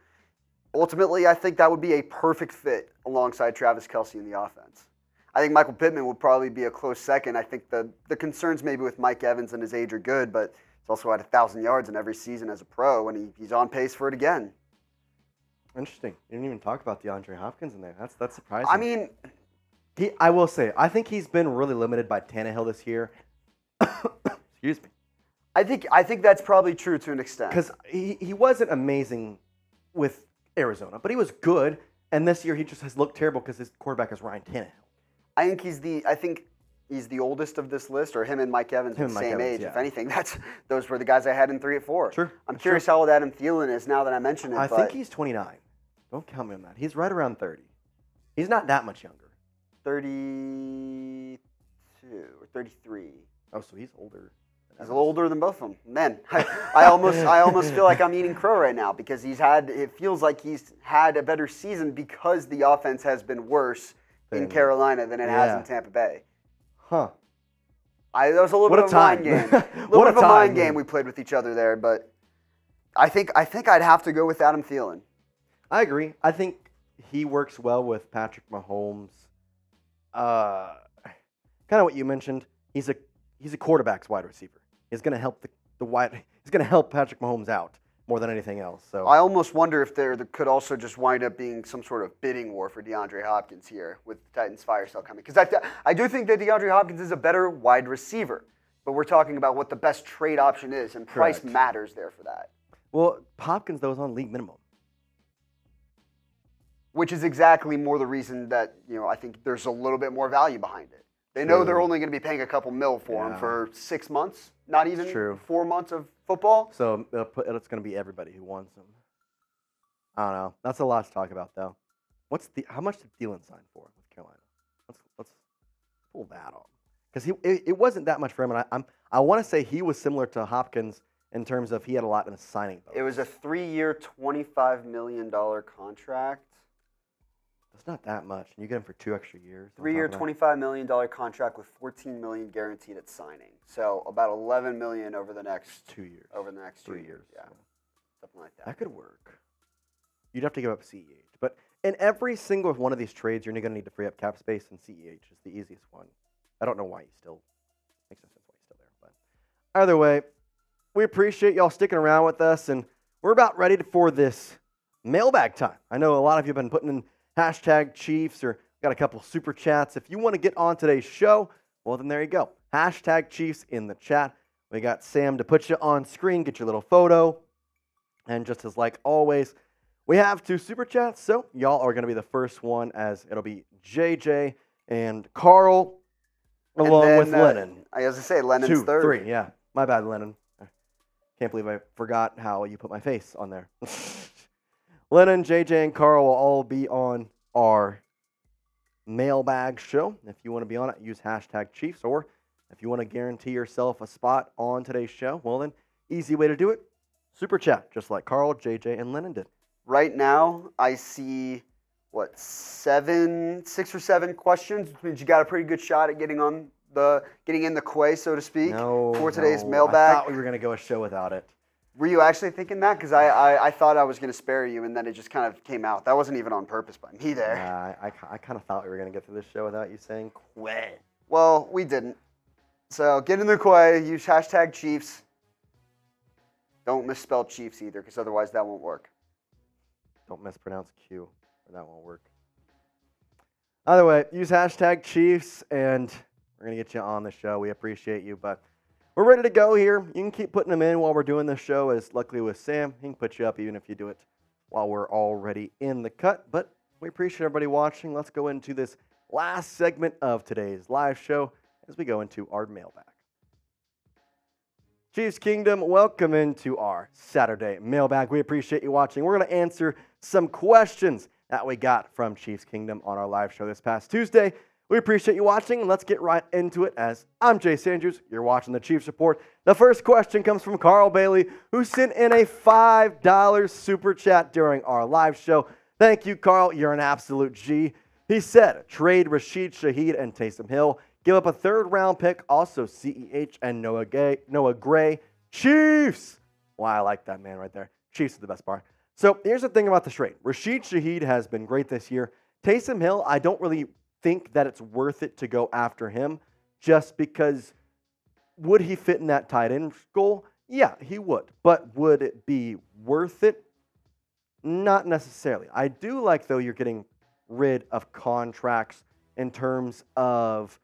Ultimately, I think that would be a perfect fit alongside Travis Kelce in the offense. I think Michael Pittman would probably be a close second. I think the, the concerns maybe with Mike Evans and his age are good, but he's also had a thousand yards in every season as a pro, and he, he's on pace for it again. Interesting. You didn't even talk about DeAndre Hopkins in there. That's that's surprising. I mean, he, I will say, I think he's been really limited by Tannehill this year. Excuse me. I think I think that's probably true to an extent. Because he, he wasn't amazing with Arizona, but he was good. And this year he just has looked terrible because his quarterback is Ryan Tannehill. I think he's the I think he's the oldest of this list, or him and Mike Evans Him are the same Evans, age. yeah. If anything, that's those were the guys I had in three at four. Sure, I'm that's curious how old Adam Thielen is now that I mention it. I think he's 29. Don't count me on that. He's right around 30. He's not that much younger. 32 or 33. Oh, so he's older. He's a little older than both of them. Man, I, I almost I almost feel like I'm eating crow right now because he's had it feels like he's had a better season because the offense has been worse in Carolina than it has in Tampa Bay. Huh. I that was a little What bit a of a mind game. A little What bit a of a mind game we played with each other there, but I think I think I'd have to go with Adam Thielen. I agree. I think he works well with Patrick Mahomes. Uh, kind of what you mentioned. He's a he's a quarterback's wide receiver. He's going to help the, the wide. He's going to help Patrick Mahomes out more than anything else. So I almost wonder if there could also just wind up being some sort of bidding war for DeAndre Hopkins here with the Titans fire sale coming. Because I, th- I do think that DeAndre Hopkins is a better wide receiver, but we're talking about what the best trade option is, and price Correct. matters there for that. well, Hopkins though is on league minimum. Which is exactly more the reason that you know I think there's a little bit more value behind it. They know they're only going to be paying a couple mil for him Yeah. for six months, not even True. four months of football. So it'll put, it's going to be everybody who wants him. I don't know. That's a lot to talk about though. What's the how much did Thielen sign for with Carolina? Let's let's pull that off because he it, it wasn't that much for him, and I, I'm I want to say he was similar to Hopkins in terms of he had a lot in the signing. It was a three-year, twenty-five million dollar contract. It's not that much, and you get him for two extra years. Of that. twenty-five million dollar contract with fourteen million guaranteed at signing. So about eleven million over the next two years, over the next two three years. Yeah, something like that. That could work. You'd have to give up CEH, but in every single one of these trades, you're going to need to free up cap space, and CEH is the easiest one. I don't know why he's still makes no sense why he's still there, but either way, we appreciate y'all sticking around with us, and we're about ready for this mailbag time. I know a lot of you have been putting in hashtag Chiefs or got a couple super chats. If you want to get on today's show, well then there you go. Hashtag Chiefs in the chat. We got Sam to put you on screen, get your little photo. And just as like always, we have two super chats, so y'all are going to be the first one as it'll be JJ and Carl And along then, with uh, Lennon. I was to say Lennon's Two, third. three, yeah. My bad, Lennon. I Can't believe I forgot how you put my face on there. Lennon, JJ, and Carl will all be on our mailbag show. If you want to be on it, use hashtag Chiefs. Or if you want to guarantee yourself a spot on today's show, well then, easy way to do it. Super chat, just like Carl, JJ, and Lennon did. Right now, I see what seven, six or seven questions, which means you got a pretty good shot at getting on the getting in the quay, so to speak, No, for today's no, I mailbag. thought we were gonna go a show without it. Were you actually thinking that? Because I, I, I thought I was going to spare you, and then it just kind of came out. That wasn't even on purpose by me there. Yeah, I, I, I kind of thought we were gonna get through this show without you saying Quay. Well, we didn't. So get in the quay, use hashtag Chiefs. Don't misspell Chiefs either, because otherwise that won't work. Don't mispronounce Q, or that won't work. Either way, use hashtag Chiefs, and we're gonna get you on the show. We appreciate you, but we're ready to go here. You can keep putting them in while we're doing this show. As luckily with Sam, he can put you up even if you do it while we're already in the cut. But we appreciate everybody watching. Let's go into this last segment of today's live show as we go into our mailbag. Chiefs Kingdom, welcome into our Saturday mailbag. We appreciate you watching. We're going to answer some questions that we got from Chiefs Kingdom on our live show this past Tuesday. We appreciate you watching, let's get right into it as I'm Jay Andrews. You're watching the Chiefs Report. The first question comes from Carl Bailey, who sent in a $5 super chat during our live show. Thank you, Carl. You're an absolute G. He said, trade Rashid Shaheed and Taysom Hill. Give up a third round pick, also CEH and Noah, Gay, Noah Gray. Chiefs! Wow, I like that man right there. Chiefs are the best part. So here's the thing about the trade Rashid Shaheed has been great this year. Taysom Hill, I don't really think that it's worth it to go after him just because would he fit in that tight end goal? Yeah, he would. But would it be worth it? Not necessarily. I do like, though, you're getting rid of contracts in terms of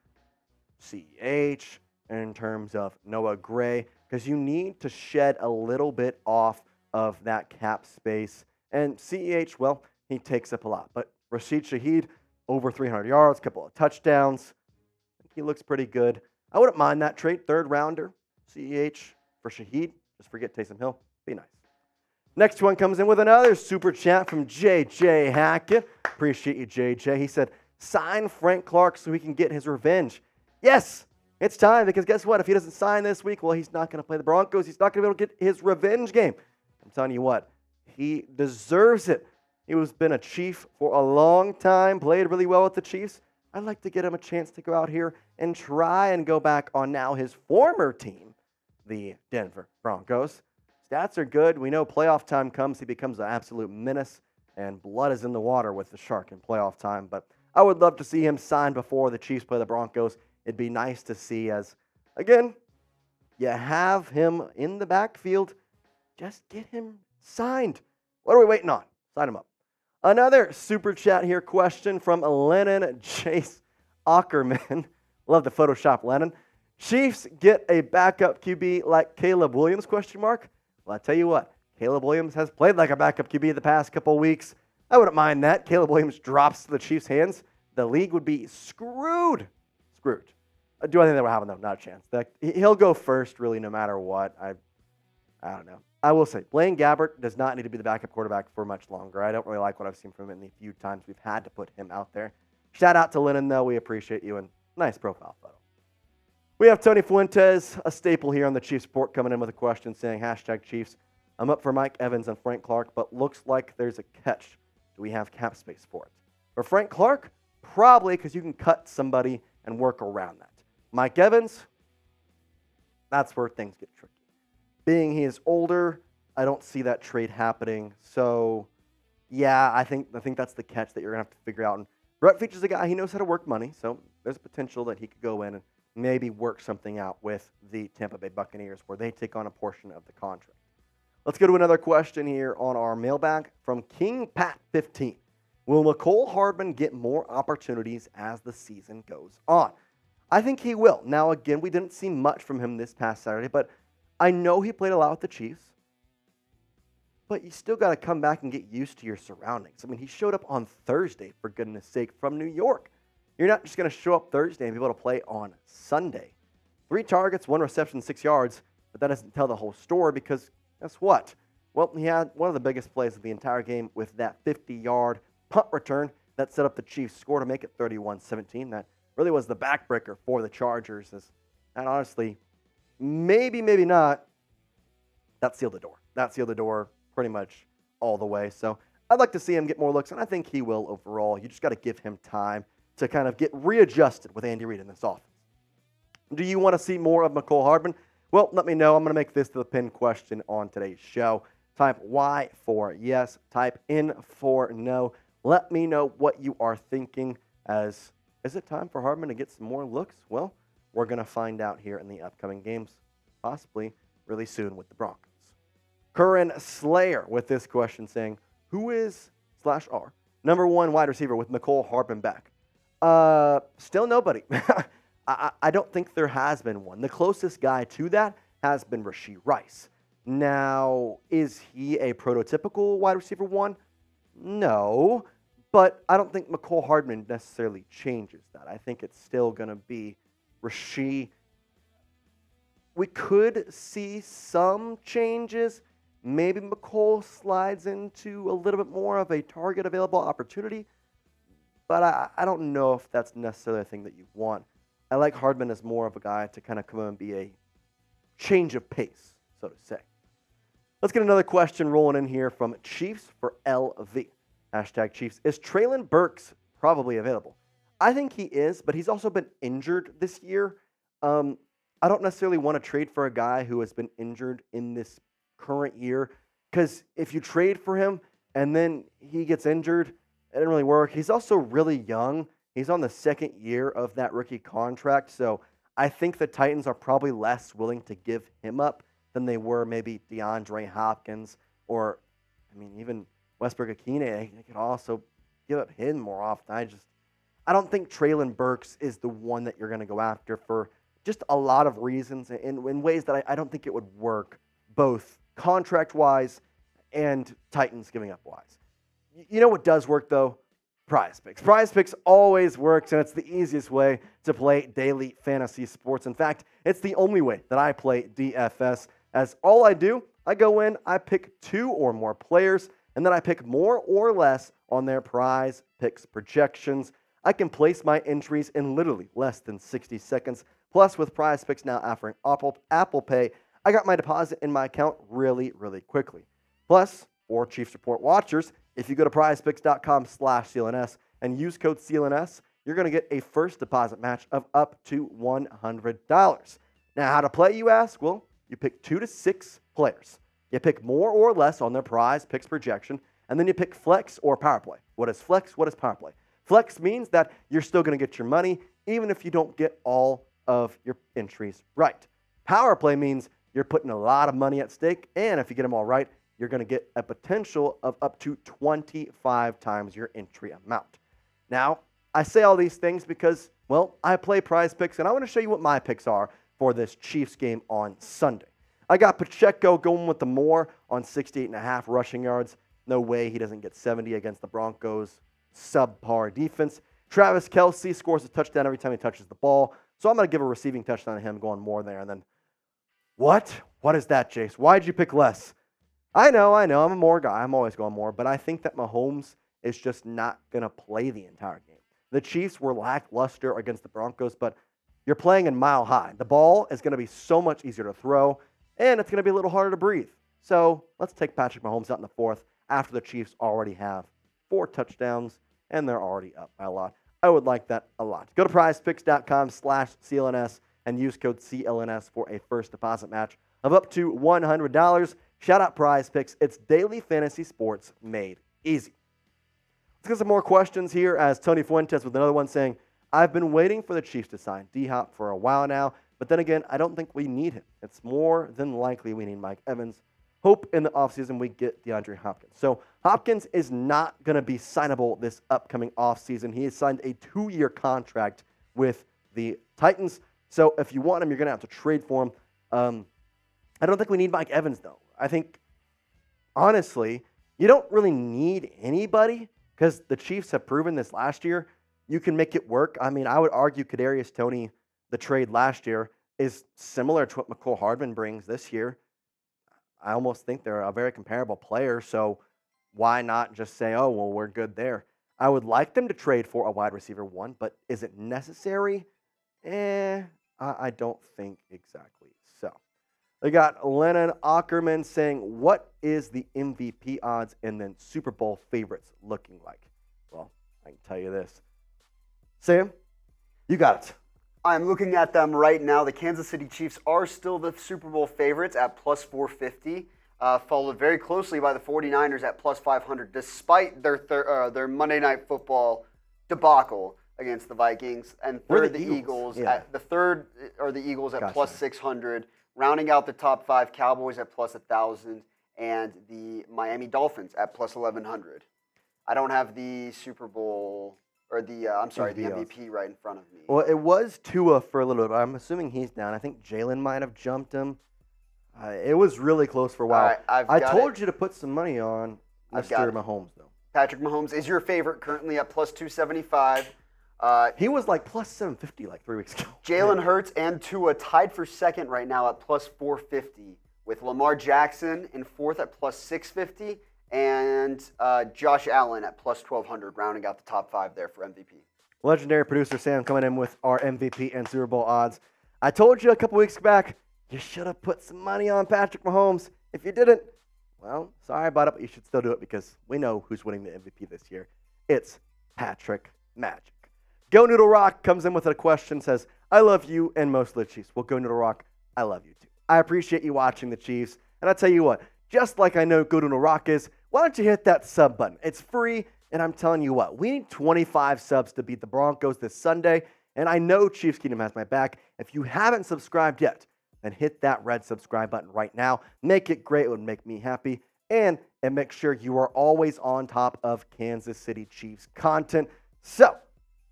CH, in terms of Noah Gray, because you need to shed a little bit off of that cap space. And CEH, well, he takes up a lot. But Rashid Shaheed, over 300 yards, a couple of touchdowns. He looks pretty good. I wouldn't mind that trade. Third rounder, CEH for Shaheed. Just forget Taysom Hill. Be nice. Next one comes in with another super chat from JJ Hackett. Appreciate you, JJ. He said, sign Frank Clark so he can get his revenge. Yes, it's time because guess what? If he doesn't sign this week, well, he's not going to play the Broncos. He's not going to be able to get his revenge game. I'm telling you what, he deserves it. He was been a Chief for a long time, played really well with the Chiefs. I'd like to get him a chance to go out here and try and go back on now his former team, the Denver Broncos. Stats are good. We know playoff time comes, he becomes an absolute menace, and blood is in the water with the Shark in playoff time. But I would love to see him sign before the Chiefs play the Broncos. It'd be nice to see as, again, you have him in the backfield. Just get him signed. What are we waiting on? Sign him up. Another super chat here question from Lennon Chase Ackerman. Love the Photoshop Lennon. Chiefs get a backup QB like Caleb Williams? Question mark. Well, I tell you what, Caleb Williams has played like a backup QB the past couple weeks. I wouldn't mind that. Caleb Williams drops to the Chiefs' hands. The league would be screwed. Screwed. Uh, do I think that will happen though? Not a chance. he'll go first, really, no matter what. I, I don't know. I will say, Blaine Gabbert does not need to be the backup quarterback for much longer. I don't really like what I've seen from him in the few times we've had to put him out there. Shout out to Lennon, though. We appreciate you and nice profile photo. We have Tony Fuentes, a staple here on the Chiefs Report, coming in with a question saying, hashtag Chiefs. I'm up for Mike Evans and Frank Clark, but looks like there's a catch. Do we have cap space for it? For Frank Clark, probably because you can cut somebody and work around that. Mike Evans, that's where things get tricky. Being he is older, I don't see that trade happening. So, yeah, I think I think that's the catch that you're gonna have to figure out. And Brett is a guy he knows how to work money, so there's potential that he could go in and maybe work something out with the Tampa Bay Buccaneers where they take on a portion of the contract. Let's go to another question here on our mailbag from King Pat 15. Will Mecole Hardman get more opportunities as the season goes on? I think he will. Now, again, we didn't see much from him this past Saturday, but I know he played a lot with the Chiefs, but you still got to come back and get used to your surroundings. I mean, he showed up on Thursday, for goodness sake, from New York. You're not just going to show up Thursday and be able to play on Sunday. Three targets, one reception, six yards, but that doesn't tell the whole story because guess what? Well, he had one of the biggest plays of the entire game with that 50 yard punt return that set up the Chiefs' score to make it 31 17. That really was the backbreaker for the Chargers. And honestly, maybe, maybe not, that sealed the door. That sealed the door pretty much all the way. So I'd like to see him get more looks, and I think he will overall. You just got to give him time to kind of get readjusted with Andy Reid in this offense. Do you want to see more of Mecole Hardman? Well, let me know. I'm going to make this the pin question on today's show. Type Y for yes, type in for no. Let me know what you are thinking as is it time for Hardman to get some more looks? Well, we're going to find out here in the upcoming games, possibly really soon with the Broncos. Curran Slayer with this question saying, Who is slash R number one wide receiver with Mecole Hardman back? Uh, still nobody. I, I don't think there has been one. The closest guy to that has been Rashee Rice. Now, is he a prototypical wide receiver one? No, but I don't think Mecole Hardman necessarily changes that. I think it's still going to be Rashee. We could see some changes. Maybe Mecole slides into a little bit more of a target available opportunity. but I, I don't know if that's necessarily a thing that you want. I like Hardman as more of a guy to kind of come and be a change of pace, so to say. Let's get another question rolling in here from Chiefs for LV. Hashtag Chiefs. Is Treylon Burks probably available? I think he is, but he's also been injured this year. Um, I don't necessarily want to trade for a guy who has been injured in this current year because if you trade for him and then he gets injured, it didn't really work. He's also really young. He's on the second year of that rookie contract. So I think the Titans are probably less willing to give him up than they were maybe DeAndre Hopkins or, I mean, even Westbrook-Ikhine. They could also give up him more often. I just, I don't think Treylon Burks is the one that you're going to go after for just a lot of reasons in, in ways that I, I don't think it would work both contract wise and Titans giving up wise. You know what does work though? Prize Picks. Prize Picks always works, and it's the easiest way to play daily fantasy sports. In fact, it's the only way that I play DFS, as all I do, I go in, I pick two or more players, and then I pick more or less on their prize picks projections. I can place my entries in literally less than 60 seconds. Plus, with prize picks now offering Apple, Apple Pay, I got my deposit in my account really, really quickly. Plus, for Chiefs Report watchers, if you go to prizepicks.com slash CLNS and use code CLNS, you're going to get a first deposit match of up to $100. Now, how to play, you ask? Well, you pick two to six players. You pick more or less on their prize picks projection, and then you pick flex or power play. What is flex? What is power play? Flex means that you're still going to get your money even if you don't get all of your entries right. Power play means you're putting a lot of money at stake, and if you get them all right, you're going to get a potential of up to 25 times your entry amount. Now, I say all these things because, well, I play prize picks, and I want to show you what my picks are for this Chiefs game on Sunday. I got Pacheco going with the more on 68 and a half rushing yards. No way he doesn't get 70 against the Broncos' subpar defense. Travis Kelce scores a touchdown every time he touches the ball. So I'm going to give a receiving touchdown to him going more there. And then, what? What is that, Jace? Why'd you pick less? I know, I know. I'm a more guy. I'm always going more. But I think that Mahomes is just not going to play the entire game. The Chiefs were lackluster against the Broncos, but you're playing in mile high. The ball is going to be so much easier to throw, and it's going to be a little harder to breathe. So let's take Patrick Mahomes out in the fourth after the Chiefs already have four touchdowns and they're already up by a lot. I would like that a lot. Go to prizepicks.com slash CLNS and use code CLNS for a first deposit match of up to $100. Shout out Prize Picks. It's daily fantasy sports made easy. Let's get some more questions here as Tony Fuentes with another one saying, I've been waiting for the Chiefs to sign D Hop for a while now, but then again, I don't think we need him. It's more than likely we need Mike Evans. Hope in the offseason we get DeAndre Hopkins. So Hopkins is not going to be signable this upcoming offseason. He has signed a two year contract with the Titans. So if you want him, you're going to have to trade for him. Um, I don't think we need Mike Evans, though. I think, honestly, you don't really need anybody because the Chiefs have proven this last year. You can make it work. I mean, I would argue Kadarius Toney, the trade last year, is similar to what Mecole Hardman brings this year. I almost think they're a very comparable player. So why not just say, oh, well, we're good there? I would like them to trade for a wide receiver one, but is it necessary? Eh, I don't think exactly so. They got Lennon Ackerman saying, What is the MVP odds and then Super Bowl favorites looking like? Well, I can tell you this. Sam, you got it. I'm looking at them right now. The Kansas City Chiefs are still the Super Bowl favorites at plus 450, uh, followed very closely by the 49ers at plus 500, despite their thir- uh, their Monday Night Football debacle against the Vikings, and third the the, Eagles. Eagles. Yeah. at the third are the Eagles at Gotcha. plus 600, rounding out the top five Cowboys at plus 1,000, and the Miami Dolphins at plus 1,100. I don't have the Super Bowl or the uh, I'm sorry the MVP. Right in front of me. Well, it was Tua for a little bit, but I'm assuming he's down. I think Jalen might have jumped him. Uh, it was really close for a while. Right, I've I got told it. you to put some money on I've got Mr. it. Mahomes, though. Patrick Mahomes is your favorite, currently at plus 275. Uh, He was like plus 750 like three weeks ago. Jalen Hurts and Tua tied for second right now at plus 450, with Lamar Jackson in fourth at plus 650, and uh, Josh Allen at plus 1200, rounding out the top five there for MVP. Legendary producer Sam coming in with our MVP and Super Bowl odds. I told you a couple weeks back, you should have put some money on Patrick Mahomes. If you didn't, well, sorry about it, but you should still do it because we know who's winning the MVP this year. It's Patrick Magic. Go Noodle Rock comes in with a question, says, I love you and most of the Chiefs. Well, Go Noodle Rock, I love you too. I appreciate you watching the Chiefs. And I'll tell you what, just like I know Go Noodle Rock is, why don't you hit that sub button? It's free, and I'm telling you what, we need 25 subs to beat the Broncos this Sunday. And I know Chiefs Kingdom has my back. If you haven't subscribed yet, then hit that red subscribe button right now. Make it great, it would make me happy. And, and make sure you are always on top of Kansas City Chiefs content. So,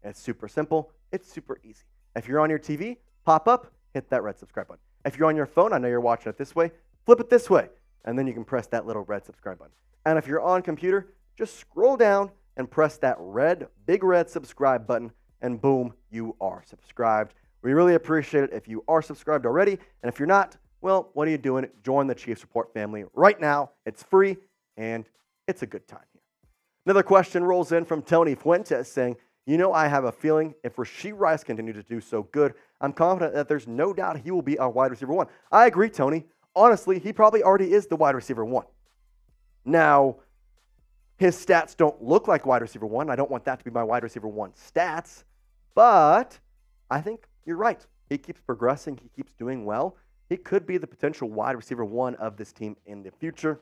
it's super simple, it's super easy. If you're on your TV, pop up, hit that red subscribe button. If you're on your phone, I know you're watching it this way, flip it this way, and then you can press that little red subscribe button. And if you're on computer, just scroll down and press that red, big red subscribe button, and boom, you are subscribed. We really appreciate it if you are subscribed already. And if you're not, well, what are you doing? Join the Chiefs Report family right now. It's free and it's a good time here. Another question rolls in from Tony Fuentes saying, You know, I have a feeling if Rashee Rice continues to do so good, I'm confident that there's no doubt he will be our wide receiver one. I agree, Tony. Honestly, he probably already is the wide receiver one. Now, his stats don't look like wide receiver one. I don't want that to be my wide receiver one stats, but I think you're right. He keeps progressing, he keeps doing well. He could be the potential wide receiver one of this team in the future,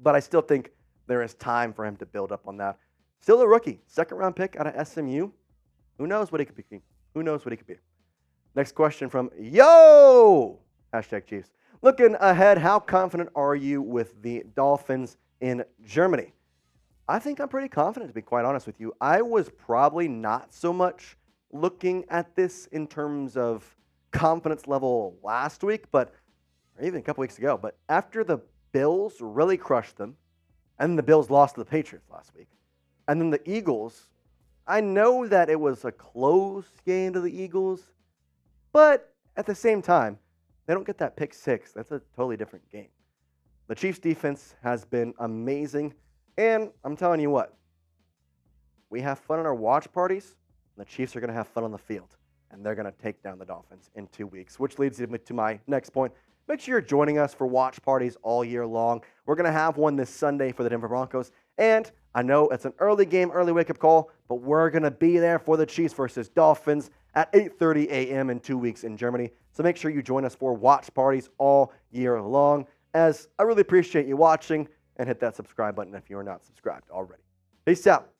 but I still think there is time for him to build up on that. Still a rookie, second round pick out of SMU. Who knows what he could be? Who knows what he could be? Next question from Yo! Hashtag Chiefs. Looking ahead, how confident are you with the Dolphins in Germany? I think I'm pretty confident, to be quite honest with you. I was probably not so much looking at this in terms of confidence level last week, but or even a couple weeks ago. But after the Bills really crushed them, and the Bills lost to the Patriots last week, and then the Eagles, I know that it was a close game to the Eagles, but at the same time, they don't get that pick six. That's a totally different game. The Chiefs' defense has been amazing, and I'm telling you what, we have fun in our watch parties. The Chiefs are going to have fun on the field, and they're going to take down the Dolphins in two weeks, which leads me to my next point. Make sure you're joining us for watch parties all year long. We're going to have one this Sunday for the Denver Broncos, and I know it's an early game, early wake-up call, but we're going to be there for the Chiefs versus Dolphins at 8:30 a.m. in two weeks in Germany. So make sure you join us for watch parties all year long. As I really appreciate you watching, and hit that subscribe button if you are not subscribed already. Peace out.